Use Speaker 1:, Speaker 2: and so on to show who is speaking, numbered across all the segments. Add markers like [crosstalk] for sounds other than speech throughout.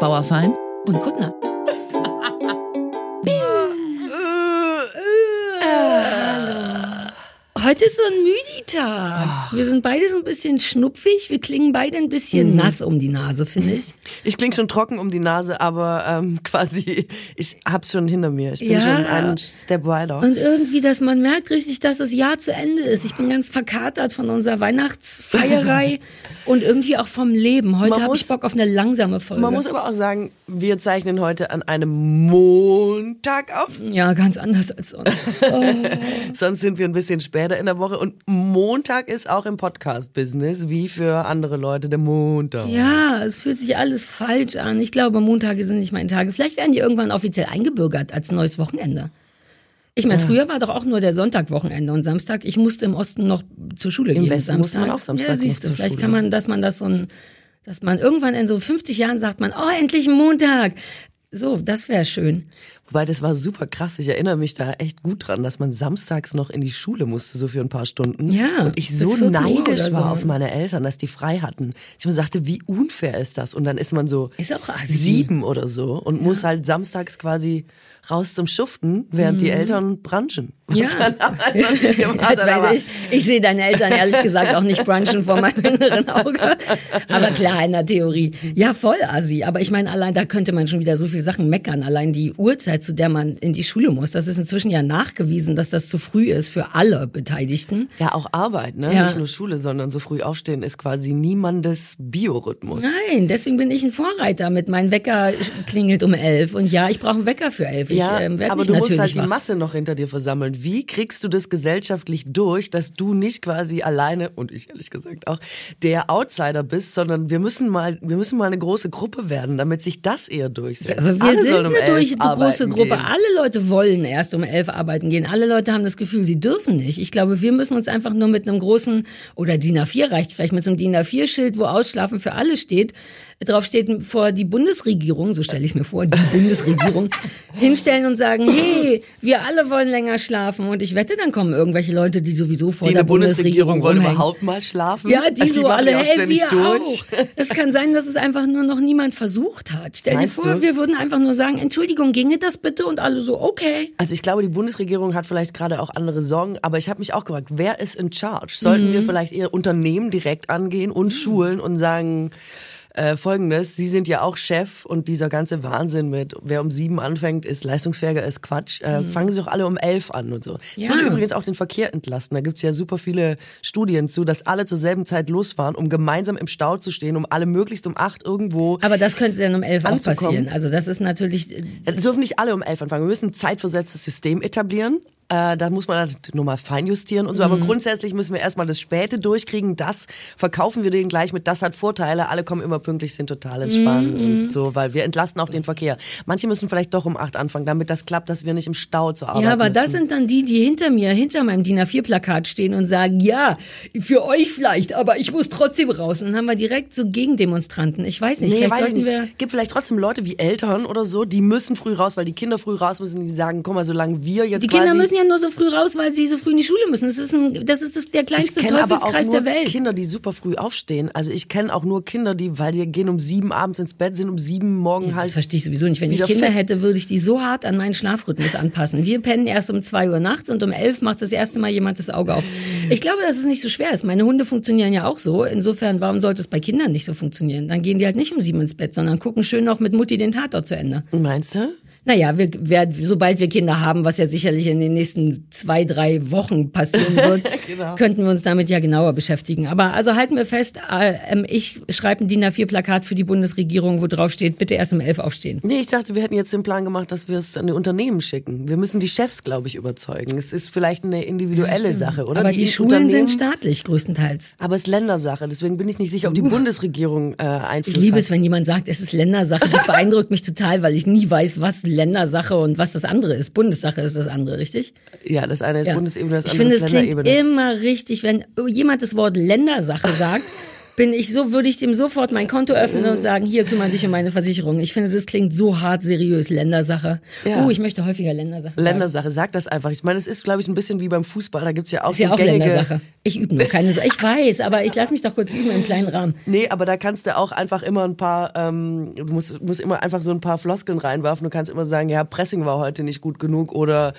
Speaker 1: Bauerfein und Kuttner.
Speaker 2: Heute ist so ein Müdi-Tag. Wir sind beide so ein bisschen schnupfig. Wir klingen beide ein bisschen nass um die Nase, finde ich. [laughs]
Speaker 3: Ich klinge schon trocken um die Nase, aber ähm, [laughs] quasi, ich hab's schon hinter mir. Ich bin
Speaker 2: Ja.
Speaker 3: schon einen Step weiter.
Speaker 2: Und irgendwie, dass man merkt richtig, dass das Jahr zu Ende ist. Ich bin ganz verkatert von unserer Weihnachtsfeierei [laughs] und irgendwie auch vom Leben. Heute habe ich Bock auf eine langsame Folge.
Speaker 3: Man muss aber auch sagen, wir zeichnen heute an einem Montag auf.
Speaker 2: ja, ganz anders als sonst. Oh.
Speaker 3: Sonst sind wir ein bisschen später in der Woche. Und Montag ist auch im Podcast-Business, wie für andere Leute der Montag.
Speaker 2: Ja, es fühlt sich alles falsch an. Ich glaube, Montage sind nicht meine Tage. Vielleicht werden die irgendwann offiziell eingebürgert als neues Wochenende. Ich meine, früher war doch auch nur der Sonntag Wochenende und Samstag. Ich musste im Osten noch zur Schule
Speaker 3: Im
Speaker 2: gehen.
Speaker 3: Westen musste
Speaker 2: Samstag.
Speaker 3: man auch Samstag
Speaker 2: Ja, siehst du, vielleicht
Speaker 3: Schule.
Speaker 2: kann man, dass man das so ein, dass man irgendwann in so 50 Jahren sagt man, oh, endlich ein Montag. So, das wäre schön.
Speaker 3: Wobei, das war super krass. Ich erinnere mich da echt gut dran, dass man samstags noch in die Schule musste, so für ein paar Stunden.
Speaker 2: Ja,
Speaker 3: Und ich so
Speaker 2: 14 Uhr
Speaker 3: neidisch
Speaker 2: oder
Speaker 3: war
Speaker 2: so.
Speaker 3: auf meine Eltern, dass die frei hatten. Ich mir sagte, wie unfair ist das? Und dann ist man so
Speaker 2: Ist auch assi.
Speaker 3: sieben oder so und muss halt samstags quasi raus zum Schuften, während die Eltern brunchen.
Speaker 2: Mhm. Ja. [laughs]
Speaker 3: gemacht
Speaker 2: ich, ich sehe deine Eltern ehrlich gesagt auch nicht brunchen vor meinem inneren Auge. Aber klar, in der Theorie. Ja, voll assi. Aber ich meine, allein da könnte man schon wieder so viele Sachen meckern. Allein die Uhrzeit, zu der man in die Schule muss. Das ist inzwischen ja nachgewiesen, dass das zu früh ist für alle Beteiligten.
Speaker 3: Ja, auch Arbeit, ne?
Speaker 2: Ja.
Speaker 3: Nicht nur Schule, sondern so früh aufstehen ist quasi niemandes Biorhythmus.
Speaker 2: Nein, deswegen bin ich ein Vorreiter mit meinem Wecker klingelt um elf. Und ja, ich brauche einen Wecker für elf. Ich
Speaker 3: Ja,
Speaker 2: ähm, werd
Speaker 3: aber du musst halt die. Masse noch hinter dir versammeln. Wie kriegst du das gesellschaftlich durch, dass du nicht quasi alleine und ich ehrlich gesagt auch der Outsider bist, sondern wir müssen mal, wir müssen mal eine große Gruppe werden, damit sich das eher durchsetzt.
Speaker 2: Aber wir
Speaker 3: Alle
Speaker 2: sind
Speaker 3: um
Speaker 2: eine durch, große Gruppe.
Speaker 3: gehen.
Speaker 2: Alle Leute wollen erst um elf arbeiten gehen. Alle Leute haben das Gefühl, sie dürfen nicht. Ich glaube, wir müssen uns einfach nur mit einem großen, oder DIN A4 reicht vielleicht, mit so einem DIN A4-Schild, wo Ausschlafen für alle steht, drauf steht vor die Bundesregierung, so stelle ich es mir vor, die Bundesregierung, [laughs] hinstellen und sagen, hey, wir alle wollen länger schlafen. Und ich wette, dann kommen irgendwelche Leute, die sowieso vor
Speaker 3: Die
Speaker 2: der
Speaker 3: der Bundesregierung wollen
Speaker 2: rumhängen.
Speaker 3: überhaupt mal schlafen.
Speaker 2: Ja, die
Speaker 3: Also
Speaker 2: so
Speaker 3: machen
Speaker 2: alle, hey, wir
Speaker 3: durch.
Speaker 2: auch. Es kann sein, dass es einfach nur noch niemand versucht hat. Stell
Speaker 3: Meinst
Speaker 2: dir vor,
Speaker 3: du?
Speaker 2: wir würden einfach nur sagen, Entschuldigung, ginge das bitte? Und alle so, okay.
Speaker 3: Also ich glaube, die Bundesregierung hat vielleicht gerade auch andere Sorgen, aber ich habe mich auch gefragt, wer ist in charge? Sollten
Speaker 2: Mhm.
Speaker 3: wir vielleicht eher Unternehmen direkt angehen und Schulen und sagen, äh, folgendes, Sie sind ja auch Chef und dieser ganze Wahnsinn mit, wer um sieben anfängt, ist leistungsfähiger, ist Quatsch. Äh, Fangen Sie doch alle um elf an und so. Das
Speaker 2: Mhm. Ja.
Speaker 3: würde übrigens auch den Verkehr entlasten. Da gibt's ja super viele Studien zu, dass alle zur selben Zeit losfahren, um gemeinsam im Stau zu stehen, um alle möglichst um acht irgendwo
Speaker 2: Aber das könnte dann um elf auch
Speaker 3: Anzukommen.
Speaker 2: passieren. Also das ist natürlich, äh,
Speaker 3: Es dürfen nicht alle um elf anfangen. Wir müssen ein zeitversetztes System etablieren. Äh, da muss man halt nur mal feinjustieren und so.
Speaker 2: Mhm.
Speaker 3: Aber grundsätzlich müssen wir erstmal das Späte durchkriegen. Das verkaufen wir denen gleich mit. Das hat Vorteile. Alle kommen immer pünktlich, sind total entspannt
Speaker 2: Mhm.
Speaker 3: und so, weil wir entlasten auch den Verkehr. Manche müssen vielleicht doch um acht anfangen, damit das klappt, dass wir nicht im Stau zur Arbeit
Speaker 2: ja, aber
Speaker 3: müssen.
Speaker 2: das sind dann die, die hinter mir, hinter meinem DIN A4-Plakat stehen und sagen, ja, für euch vielleicht, aber ich muss trotzdem raus. Und dann haben wir direkt so Gegendemonstranten. Ich weiß nicht,
Speaker 3: Nee,
Speaker 2: vielleicht
Speaker 3: weiß
Speaker 2: sollten
Speaker 3: nicht.
Speaker 2: wir...
Speaker 3: Gibt vielleicht trotzdem Leute wie Eltern oder so, die müssen früh raus, weil die Kinder früh raus müssen. Die sagen, guck mal, solange wir jetzt
Speaker 2: Die Kinder müssen ja nur so früh raus, weil sie so früh in die Schule müssen. Das ist, ein, das, ist das, der
Speaker 3: Ich
Speaker 2: kleinste
Speaker 3: kenne aber auch
Speaker 2: Teufelskreis
Speaker 3: nur
Speaker 2: der Welt.
Speaker 3: Kinder, die super früh aufstehen. Also ich kenne auch nur Kinder, die, weil die gehen um sieben abends ins Bett, sind um sieben morgen
Speaker 2: Das
Speaker 3: halt.
Speaker 2: verstehe ich sowieso nicht. Wenn ich Kinder
Speaker 3: fett.
Speaker 2: hätte, würde ich die so hart an meinen Schlafrhythmus anpassen. Wir pennen erst um zwei Uhr nachts und um elf macht das erste Mal jemand das Auge auf. Ich glaube, dass es nicht so schwer ist. Meine Hunde funktionieren ja auch so. Insofern, warum sollte es bei Kindern nicht so funktionieren? Dann gehen die halt nicht um sieben ins Bett, sondern gucken schön noch mit Mutti den Tatort zu Ende.
Speaker 3: Meinst du?
Speaker 2: Naja, wir, wer, sobald wir Kinder haben, was ja sicherlich in den nächsten zwei, drei Wochen passieren [laughs] wird,
Speaker 3: Genau.
Speaker 2: könnten wir uns damit ja genauer beschäftigen. Aber also halten wir fest, äh, ähm, ich schreibe ein DIN A4-Plakat für die Bundesregierung, wo drauf steht, bitte erst um elf aufstehen.
Speaker 3: Nee, ich dachte, wir hätten jetzt den Plan gemacht, dass wir es an die Unternehmen schicken. Wir müssen die Chefs, glaube ich, überzeugen. Es ist vielleicht eine individuelle Sache, oder?
Speaker 2: Aber die, Schulen
Speaker 3: Unternehmen-
Speaker 2: sind staatlich größtenteils.
Speaker 3: Aber es ist Ländersache, deswegen bin ich nicht sicher, ob die Bundesregierung äh, Einfluss
Speaker 2: Ich liebe
Speaker 3: hat.
Speaker 2: es, wenn jemand sagt, es ist Ländersache. Das beeindruckt mich total, weil ich nie weiß, was Ländersache und was das andere ist. Bundessache ist das andere, richtig?
Speaker 3: Ja, das eine ist
Speaker 2: Ja.
Speaker 3: Bundesebene, das
Speaker 2: ich
Speaker 3: andere
Speaker 2: finde,
Speaker 3: ist
Speaker 2: es klingt
Speaker 3: Länderebene.
Speaker 2: immer richtig, wenn jemand das Wort Ländersache sagt, [laughs] bin ich so, würde ich dem sofort mein Konto öffnen und sagen, hier kümmere dich um meine Versicherung. Ich finde, das klingt so hart seriös, Ländersache.
Speaker 3: Ja.
Speaker 2: Uh, ich möchte häufiger Ländersache sagen.
Speaker 3: Ländersache, sag das einfach. Ich meine, es ist, glaube ich, ein bisschen wie beim Fußball. Da gibt's ja auch
Speaker 2: Ist ja
Speaker 3: so
Speaker 2: auch
Speaker 3: gängige.
Speaker 2: Ländersache. Ich übe nur keine Sache. Ich [laughs] weiß, aber ich lasse mich doch kurz üben im kleinen Rahmen.
Speaker 3: Nee, aber da kannst du auch einfach immer ein paar, ähm, du musst, musst immer einfach so ein paar Floskeln reinwerfen. Du kannst immer sagen, ja, Pressing war heute nicht gut genug oder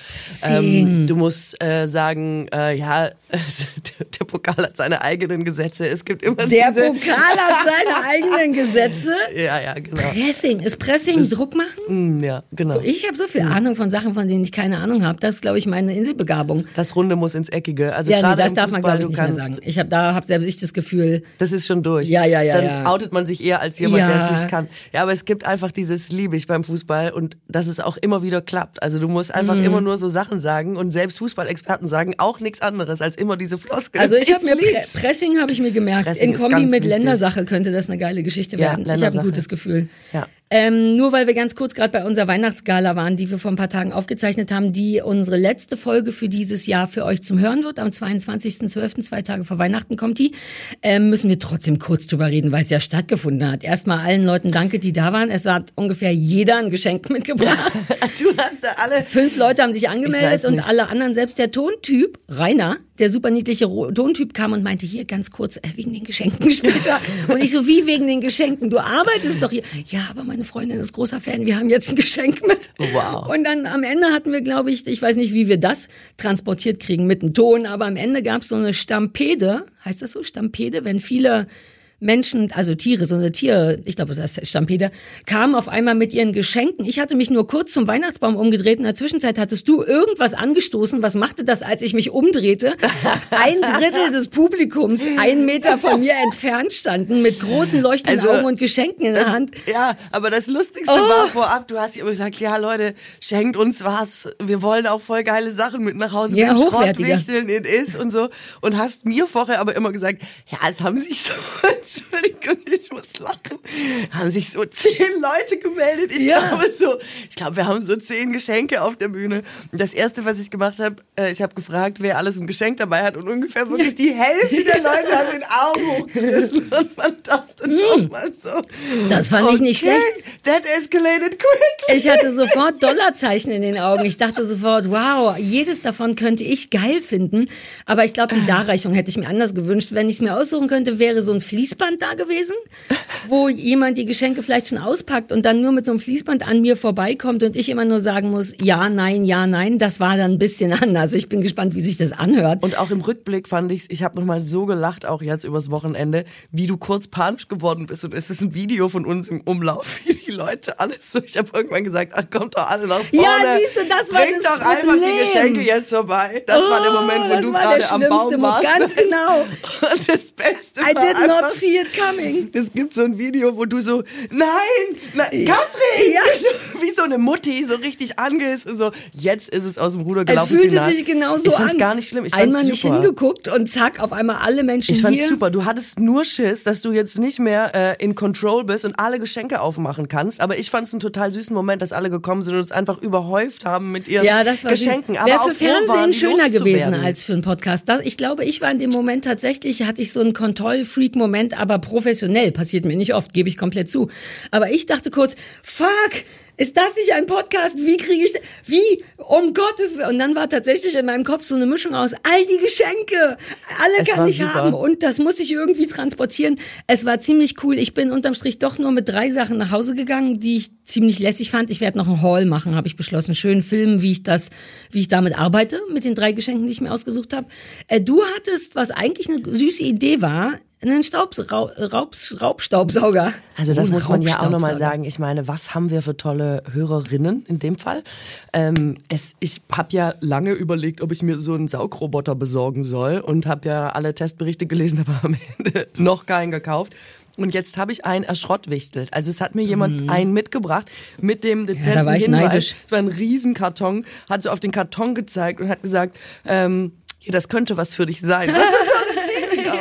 Speaker 3: ähm, du musst äh, sagen, äh, ja, [laughs] der, der Pokal hat seine eigenen Gesetze. Es gibt immer
Speaker 2: Der
Speaker 3: diese,
Speaker 2: Pokal hat seine eigenen Gesetze. [laughs]
Speaker 3: Ja, ja, genau.
Speaker 2: Pressing. Ist Pressing Druck machen?
Speaker 3: Mm, Ja, genau.
Speaker 2: Ich habe so viel Ahnung von Sachen, von denen ich keine Ahnung habe. Das ist, glaube ich, meine Inselbegabung.
Speaker 3: Das Runde muss ins Eckige. Also
Speaker 2: Ja, nee, das darf man,
Speaker 3: Fußball,
Speaker 2: glaube ich, nicht mehr sagen. Ich habe da hab selbst ich das Gefühl,
Speaker 3: Das ist schon durch.
Speaker 2: Ja, ja, ja,
Speaker 3: Dann
Speaker 2: ja.
Speaker 3: outet man sich eher als jemand, der
Speaker 2: Ja.
Speaker 3: es nicht kann. Ja, aber es gibt einfach dieses Liebe ich beim Fußball und dass es auch immer wieder klappt. Also du musst einfach
Speaker 2: Mhm.
Speaker 3: immer nur so Sachen sagen und selbst Fußballexperten sagen auch nichts anderes als immer diese Floskeln.
Speaker 2: Also ich habe mir Pre. Pressing habe ich mir gemerkt.
Speaker 3: Pressing
Speaker 2: In
Speaker 3: ist Ganz
Speaker 2: mit. Ländersache könnte das eine geile Geschichte
Speaker 3: Ja,
Speaker 2: werden. Ich habe ein gutes Gefühl.
Speaker 3: Ja.
Speaker 2: Ähm, nur weil wir ganz kurz gerade bei unserer Weihnachtsgala waren, die wir vor ein paar Tagen aufgezeichnet haben, die unsere letzte Folge für dieses Jahr für euch zum Hören wird. Am 22.12., zwei Tage vor Weihnachten kommt die. Ähm, müssen wir trotzdem kurz drüber reden, weil es ja stattgefunden hat. Erstmal allen Leuten danke, die da waren. Es hat ungefähr jeder ein Geschenk mitgebracht. [laughs]
Speaker 3: du hast da alle.
Speaker 2: Fünf Leute haben sich
Speaker 3: Ich
Speaker 2: angemeldet und alle anderen, selbst der Tontyp, Rainer, der super niedliche Tontyp kam und meinte, hier ganz kurz, äh, wegen den Geschenken später. [laughs] Und ich so, wie wegen den Geschenken? Du arbeitest doch hier. Ja, aber meine Freundin ist großer Fan, wir haben jetzt ein Geschenk mit.
Speaker 3: Wow.
Speaker 2: Und dann am Ende hatten wir, glaube ich, ich weiß nicht, wie wir das transportiert kriegen mit dem Ton, aber am Ende gab es so eine Stampede, heißt das so, Stampede, wenn viele Menschen, also Tiere, so eine Tier, ich glaube, das heißt Stampede, kamen auf einmal mit ihren Geschenken. Ich hatte mich nur kurz zum Weihnachtsbaum umgedreht. In der Zwischenzeit hattest du irgendwas angestoßen. Was machte das, als ich mich umdrehte? [laughs] Ein Drittel des Publikums, einen Meter von mir entfernt standen, mit großen leuchtenden
Speaker 3: Also,
Speaker 2: Augen und Geschenken in der
Speaker 3: Das,
Speaker 2: Hand.
Speaker 3: ja, aber das Lustigste
Speaker 2: Oh.
Speaker 3: war vorab, du hast immer gesagt, ja Leute, schenkt uns was, wir wollen auch voll geile Sachen mit nach Hause
Speaker 2: Ja, hochwertiger.
Speaker 3: Schrottwichteln in ist und so. Und hast mir vorher aber immer gesagt, ja, es haben sich so, [laughs] Entschuldigung, ich muss lachen, haben sich so zehn Leute gemeldet. Ich
Speaker 2: Ja.
Speaker 3: glaube so, ich glaube, wir haben so zehn Geschenke auf der Bühne. Und das erste, was ich gemacht habe, äh, ich habe gefragt, wer alles ein Geschenk dabei hat und ungefähr wirklich die Hälfte der Leute hat den Augen hochgerissen und man dachte nochmal so.
Speaker 2: Hm. Das fand ich nicht
Speaker 3: okay,
Speaker 2: schlecht.
Speaker 3: That escalated quickly.
Speaker 2: Ich hatte sofort Dollarzeichen in den Augen. Ich dachte sofort, wow, jedes davon könnte ich geil finden. Aber ich glaube, die Darreichung hätte ich mir anders gewünscht. Wenn ich es mir aussuchen könnte, wäre so ein Fließband da gewesen, wo jemand die Geschenke vielleicht schon auspackt und dann nur mit so einem Fließband an mir vorbeikommt und ich immer nur sagen muss, ja, nein, ja, nein. Das war dann ein bisschen [laughs] anders. Ich bin gespannt, wie sich das anhört.
Speaker 3: Und auch im Rückblick fand ich's, ich habe noch mal so gelacht, auch jetzt übers Wochenende, wie du kurz panisch geworden bist. Und es ist ein Video von uns im Umlauf, [laughs] wie die Leute alles so. Ich habe irgendwann gesagt, ach, kommt doch alle nach vorne.
Speaker 2: Ja, siehst du, das war
Speaker 3: Bringt
Speaker 2: das
Speaker 3: doch einfach
Speaker 2: Problem.
Speaker 3: die Geschenke jetzt vorbei. Das war der
Speaker 2: Oh,
Speaker 3: Moment, wo
Speaker 2: das
Speaker 3: du gerade am Baum warst.
Speaker 2: Ganz genau. [laughs]
Speaker 3: Und das Beste
Speaker 2: I did
Speaker 3: einfach,
Speaker 2: not see it coming.
Speaker 3: es gibt so ein Video, wo du so, nein, nein Katrin!
Speaker 2: Ja. [laughs]
Speaker 3: Wie so eine Mutti, so richtig angehisst und so, jetzt ist es aus dem Ruder
Speaker 2: Es
Speaker 3: gelaufen.
Speaker 2: fühlte
Speaker 3: final.
Speaker 2: sich genau so
Speaker 3: ich
Speaker 2: an.
Speaker 3: fand's gar nicht schlimm. Ich
Speaker 2: Einmal
Speaker 3: fand's
Speaker 2: nicht
Speaker 3: super.
Speaker 2: hingeguckt und zack, auf einmal alle Menschen
Speaker 3: Ich fand's
Speaker 2: hier.
Speaker 3: super. Du hattest nur Schiss, dass du jetzt nicht mehr äh, in Control bist und alle Geschenke aufmachen kannst. Aber ich fand's einen total süßen Moment, dass alle gekommen sind und uns einfach überhäuft haben mit ihren
Speaker 2: Ja, das war
Speaker 3: Geschenken.
Speaker 2: Wäre
Speaker 3: auch
Speaker 2: für
Speaker 3: waren,
Speaker 2: Fernsehen
Speaker 3: die
Speaker 2: schöner gewesen als für einen Podcast. Das, ich glaube, ich war in dem Moment tatsächlich, hatte ich so einen Kontroll-Freak-Moment, aber professionell. Passiert mir nicht oft, gebe ich komplett zu. Aber ich dachte kurz, fuck, ist das nicht ein Podcast? Wie kriege ich, wie, um Gottes Willen. Und dann war tatsächlich in meinem Kopf so eine Mischung aus all die Geschenke, alle
Speaker 3: Es
Speaker 2: kann ich
Speaker 3: super.
Speaker 2: haben und das muss ich irgendwie transportieren. Es war ziemlich cool. Ich bin unterm Strich doch nur mit drei Sachen nach Hause gegangen, die ich ziemlich lässig fand. Ich werde noch einen Haul machen, habe ich beschlossen. Schön filmen, wie ich das, wie ich damit arbeite, mit den drei Geschenken, die ich mir ausgesucht habe. Äh, du hattest, was eigentlich eine süße Idee war, einen Staubs, Rau, Raubs, Raubstaubsauger.
Speaker 3: Also das
Speaker 2: ein
Speaker 3: muss man ja auch nochmal sagen. Ich meine, was haben wir für tolle Hörerinnen in dem Fall? Ähm, es, ich habe ja lange überlegt, ob ich mir so einen Saugroboter besorgen soll und habe ja alle Testberichte gelesen, [laughs] aber am Ende noch keinen gekauft. Und jetzt habe ich einen erschrottwichtelt. Also es hat mir jemand einen mitgebracht mit dem dezenten
Speaker 2: Mhm. da war ich
Speaker 3: Hinweis.
Speaker 2: neidisch.
Speaker 3: Es war ein Riesenkarton, hat so auf den Karton gezeigt und hat gesagt, ähm, hier, das könnte was für dich sein. [laughs] Was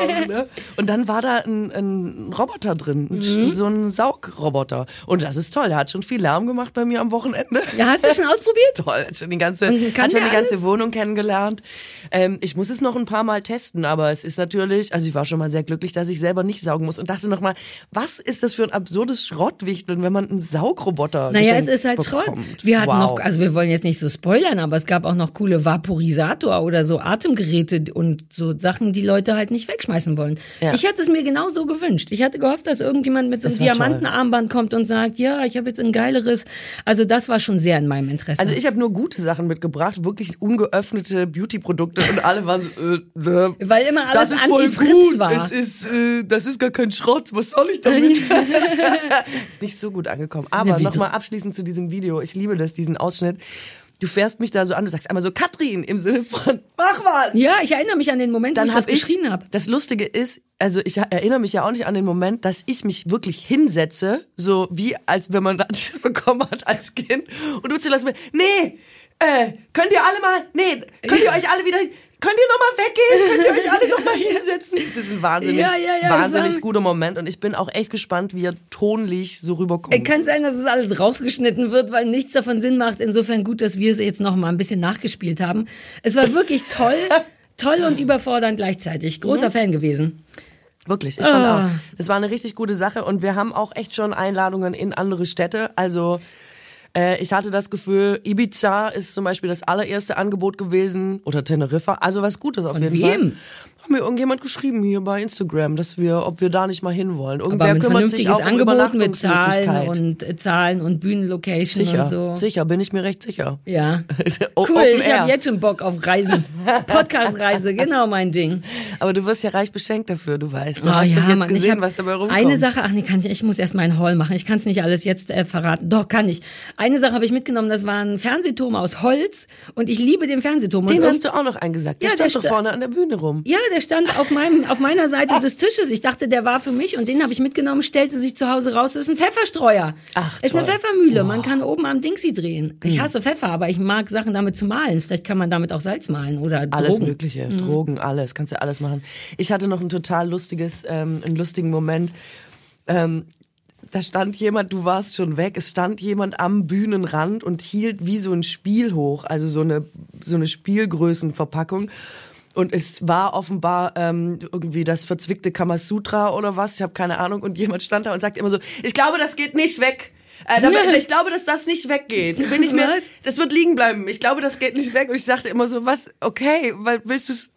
Speaker 3: ne? Und dann war da ein, ein Roboter drin,
Speaker 2: Mhm.
Speaker 3: so ein Saugroboter. Und das ist toll, der hat schon viel Lärm gemacht bei mir am Wochenende.
Speaker 2: Ja, hast du schon ausprobiert? [laughs]
Speaker 3: Toll, hat schon die ganze, hat schon die ganze? Wohnung kennengelernt. Ähm, ich muss es noch ein paar Mal testen, aber es ist natürlich, also ich war schon mal sehr glücklich, dass ich selber nicht saugen muss und dachte noch mal, was ist das für ein absurdes Schrottwichteln, wenn man einen Saugroboter
Speaker 2: Naja, es ist halt Schrott.
Speaker 3: bekommt.
Speaker 2: Wir hatten
Speaker 3: wow.
Speaker 2: noch, also wir wollen jetzt nicht so spoilern, aber es gab auch noch coole Vaporisator oder so Atemgeräte und so Sachen, die Leute halt nicht wegschmeißen wollen.
Speaker 3: Ja.
Speaker 2: Ich hätte es mir genau so gewünscht. Ich hatte gehofft, dass irgendjemand mit so einem. Diamantenarmband kommt und sagt, ja, ich habe jetzt ein geileres. Also das war schon sehr in meinem Interesse.
Speaker 3: Also ich habe nur gute Sachen mitgebracht, wirklich ungeöffnete Beauty-Produkte und alle waren so, äh, äh,
Speaker 2: Weil immer alles
Speaker 3: das
Speaker 2: Anti-Fritz war.
Speaker 3: Es ist, äh, das ist gar kein Schrott. Was soll ich damit? [laughs] ist nicht so gut angekommen. Aber nochmal abschließend zu diesem Video. Ich liebe das, diesen Ausschnitt. Du fährst mich da so an, du sagst einmal so, Katrin, im Sinne von, mach was!
Speaker 2: ja, ich erinnere mich an den Moment, wo
Speaker 3: Dann
Speaker 2: ich das
Speaker 3: habe ich,
Speaker 2: geschrien habe.
Speaker 3: das Lustige ist, also ich erinnere mich ja auch nicht an den Moment, dass ich mich wirklich hinsetze, so wie als wenn man [laughs] da Schiss bekommen hat als Kind. Und du zu lassen mir, nee, äh, könnt ihr alle mal, nee, könnt ihr euch alle wieder, könnt ihr nochmal weggehen? Könnt ihr euch alle nochmal hinsetzen? Es ist ein wahnsinnig,
Speaker 2: Ja, ja, ja,
Speaker 3: wahnsinnig
Speaker 2: war-
Speaker 3: guter Moment und ich bin auch echt gespannt, wie er tonlich so rüberkommt.
Speaker 2: Kann sein, dass es alles rausgeschnitten wird, weil nichts davon Sinn macht. Insofern gut, dass wir es jetzt noch mal ein bisschen nachgespielt haben. Es war wirklich toll, [laughs] toll und überfordernd gleichzeitig. Großer Fan gewesen.
Speaker 3: Wirklich, ich fand
Speaker 2: Ah.
Speaker 3: auch. Das war eine richtig gute Sache und wir haben auch echt schon Einladungen in andere Städte. Also äh, ich hatte das Gefühl, Ibiza ist zum Beispiel das allererste Angebot gewesen oder Teneriffa. Also was Gutes auf
Speaker 2: Von
Speaker 3: jeden
Speaker 2: wem?
Speaker 3: Fall. Hat mir irgendjemand geschrieben hier bei Instagram, dass wir, ob wir da nicht mal hinwollen.
Speaker 2: Aber
Speaker 3: Irgendwer
Speaker 2: mit
Speaker 3: kümmert sich auch um
Speaker 2: Angebot mit Zahlen und äh, Zahlen und Bühnenlocation
Speaker 3: Sicher,
Speaker 2: und so.
Speaker 3: sicher, bin ich mir recht sicher.
Speaker 2: Ja. [laughs] Cool, ich habe jetzt schon Bock auf Reisen. [laughs] Podcast-Reise, genau mein Ding.
Speaker 3: Aber du wirst ja reich beschenkt dafür, du weißt. Du
Speaker 2: Oh,
Speaker 3: hast
Speaker 2: ja,
Speaker 3: jetzt
Speaker 2: Mann,
Speaker 3: gesehen,
Speaker 2: hab
Speaker 3: was dabei rumkommt.
Speaker 2: Eine Sache, ach nee, kann ich, ich muss erst meinen Haul machen. Ich kann es nicht alles jetzt äh, verraten. Doch, kann ich. Eine Sache habe ich mitgenommen, das war ein Fernsehturm aus Holz und ich liebe den Fernsehturm.
Speaker 3: Den
Speaker 2: und
Speaker 3: hast du auch noch eingesagt. Der
Speaker 2: Ja, der
Speaker 3: stand doch
Speaker 2: sta-
Speaker 3: vorne an der Bühne rum.
Speaker 2: Ja, der stand auf meinem, auf meiner Seite des Tisches. Ich dachte, der war für mich und den habe ich mitgenommen, stellte sich zu Hause raus. Das ist ein Pfefferstreuer.
Speaker 3: Ach,
Speaker 2: ist eine
Speaker 3: toll.
Speaker 2: Pfeffermühle. Man kann oben am Dingsy drehen. Ich
Speaker 3: Hm.
Speaker 2: hasse Pfeffer, aber ich mag Sachen damit zu malen. Vielleicht kann man damit auch Salz malen oder
Speaker 3: Alles
Speaker 2: Drogen.
Speaker 3: Mögliche, Drogen, alles, kannst du alles machen. Ich hatte noch ein total lustiges, ähm, einen lustigen Moment. Ähm, da stand jemand, du warst schon weg, es stand jemand am Bühnenrand und hielt wie so ein Spiel hoch, also so eine, so eine Spielgrößenverpackung. Und es war offenbar ähm, irgendwie das verzwickte Kamasutra oder was, ich habe keine Ahnung. Und jemand stand da und sagte immer so, ich glaube, das geht nicht weg. Äh, damit, ich glaube, dass das nicht weggeht. Bin ich mir, das wird liegen bleiben. Ich glaube, das geht nicht weg. Und ich dachte immer so, was, okay, weil willst du es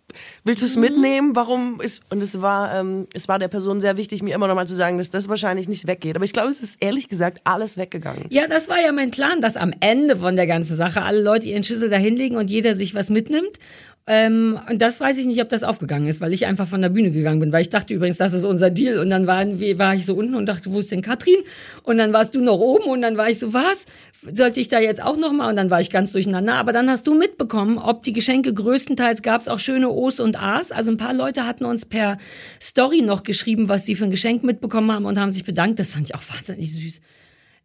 Speaker 3: willst du's mitnehmen? Warum ist, und es war, ähm, es war der Person sehr wichtig, mir immer noch mal zu sagen, dass das wahrscheinlich nicht weggeht. Aber ich glaube, es ist ehrlich gesagt alles weggegangen.
Speaker 2: Ja, das war ja mein Plan, dass am Ende von der ganzen Sache alle Leute ihren Schlüssel da hinlegen und jeder sich was mitnimmt. Ähm, und das weiß ich nicht, ob das aufgegangen ist, weil ich einfach von der Bühne gegangen bin, weil ich dachte übrigens, das ist unser Deal. Und dann wir- war ich so unten und dachte, wo ist denn Katrin? Und dann warst du noch oben und dann war ich so, was? Sollte ich da jetzt auch noch mal? Und dann war ich ganz durcheinander. Aber dann hast du mitbekommen, ob die Geschenke größtenteils gab es auch schöne O's und A's. Also ein paar Leute hatten uns per Story noch geschrieben, was sie für ein Geschenk mitbekommen haben und haben sich bedankt. Das fand ich auch wahnsinnig süß.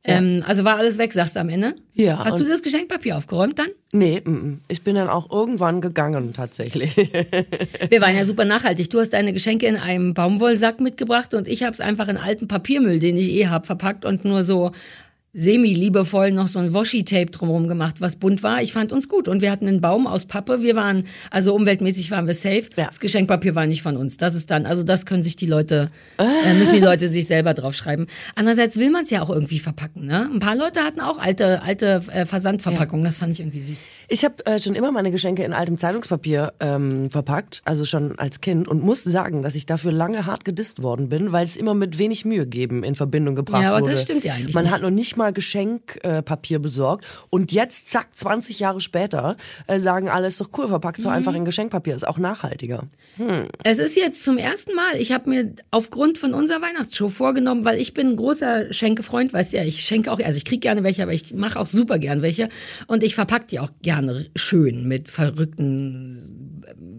Speaker 2: Ähm, also war alles weg, sagst du am Ende?
Speaker 3: Ja,
Speaker 2: Hast du das Geschenkpapier aufgeräumt dann?
Speaker 3: Nee, mm, mm. ich bin dann auch irgendwann gegangen, tatsächlich. [laughs]
Speaker 2: Wir waren ja super nachhaltig. Du hast deine Geschenke in einem Baumwollsack mitgebracht und ich habe es einfach in alten Papiermüll, den ich eh hab, verpackt und nur so semi-liebevoll noch so ein Washi-Tape drumherum gemacht, was bunt war. Ich fand uns gut und wir hatten einen Baum aus Pappe. Wir waren, also umweltmäßig waren wir safe.
Speaker 3: Ja.
Speaker 2: Das Geschenkpapier war nicht von uns. Das ist dann, also das können sich die Leute, äh, müssen die Leute sich selber draufschreiben. Andererseits will man es ja auch irgendwie verpacken. Ne? Ein paar Leute hatten auch alte, alte äh, Versandverpackungen. Das fand ich irgendwie süß.
Speaker 3: Ich habe äh, schon immer meine Geschenke in altem Zeitungspapier ähm, verpackt, also schon als Kind und muss sagen, dass ich dafür lange hart gedisst worden bin, weil es immer mit wenig Mühe geben in Verbindung gebracht
Speaker 2: Ja, aber
Speaker 3: wurde.
Speaker 2: das stimmt ja eigentlich
Speaker 3: Man
Speaker 2: nicht.
Speaker 3: hat noch nicht mal Geschenkpapier Papier besorgt und jetzt, zack, 20 Jahre später äh, sagen alle, ist doch cool, verpackst
Speaker 2: Mhm.
Speaker 3: du einfach in Geschenkpapier, ist auch nachhaltiger.
Speaker 2: Es ist jetzt zum ersten Mal, ich habe mir aufgrund von unserer Weihnachtsshow vorgenommen, weil ich bin ein großer Schenkefreund, weißt ja, ich schenke auch, also ich krieg gerne welche, aber ich mache auch super gern welche und ich verpack die auch gerne schön mit verrückten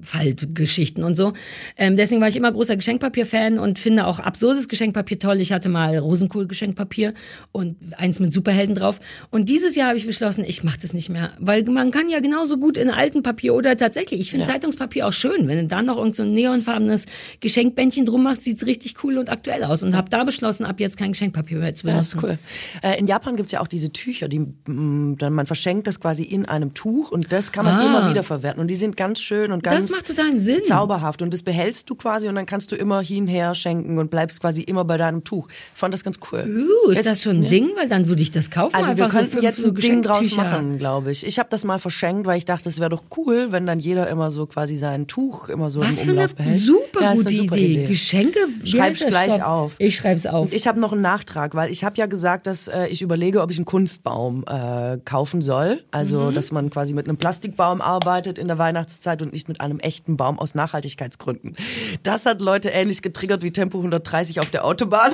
Speaker 2: Faltgeschichten und so. Ähm, deswegen war ich immer großer Geschenkpapier-Fan und finde auch absurdes Geschenkpapier toll. Ich hatte mal Rosenkohl-Geschenkpapier und eins mit Superhelden drauf. Und dieses Jahr habe ich beschlossen, ich mache das nicht mehr, weil man kann ja genauso gut in alten Papier oder tatsächlich, ich finde ja. Zeitungspapier auch schön. Wenn du da noch irgend so ein neonfarbenes Geschenkbändchen drum machst, sieht's richtig cool und aktuell aus. Und habe da beschlossen, ab jetzt kein Geschenkpapier mehr zu benutzen.
Speaker 3: Ja, ist cool. Äh, in Japan gibt's ja auch diese Tücher, die mm, dann man verschenkt das quasi in einem Tuch und das kann man ah. immer wieder verwerten. Und die sind ganz schön und ganz
Speaker 2: macht totalen Sinn.
Speaker 3: zauberhaft. Und das behältst du quasi und dann kannst du immer hinher schenken und bleibst quasi immer bei deinem Tuch. Ich fand das ganz cool.
Speaker 2: Uh, ist jetzt, das schon ein ja. Ding? Weil dann würde ich das kaufen.
Speaker 3: Also wir könnten so jetzt ein Ding draus machen, glaube ich. Ich habe das mal verschenkt, weil ich dachte, es wäre doch cool, wenn dann jeder immer so quasi sein Tuch immer so
Speaker 2: Was
Speaker 3: im Umlauf
Speaker 2: behält. Super ja, gute super Idee. Idee. Geschenke.
Speaker 3: Schreib's gleich Stoff? auf.
Speaker 2: Ich schreib's auf.
Speaker 3: Ich habe noch einen Nachtrag, weil ich habe ja gesagt, dass äh, ich überlege, ob ich einen Kunstbaum äh, kaufen soll. Also, mhm. dass man quasi mit einem Plastikbaum arbeitet in der Weihnachtszeit und nicht mit einem echten Baum aus Nachhaltigkeitsgründen. Das hat Leute ähnlich getriggert wie Tempo 130 auf der Autobahn.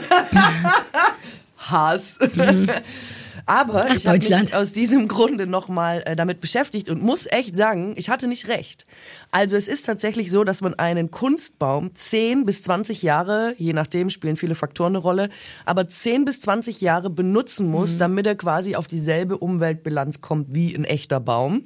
Speaker 3: [laughs] Hass. Mhm. Aber Ach, ich habe mich aus diesem Grunde nochmal äh, damit beschäftigt und muss echt sagen, ich hatte nicht recht. Also es ist tatsächlich so, dass man einen Kunstbaum 10 bis 20 Jahre, je nachdem spielen viele Faktoren eine Rolle, aber 10 bis 20 Jahre benutzen muss, mhm. damit er quasi auf dieselbe Umweltbilanz kommt wie ein echter Baum.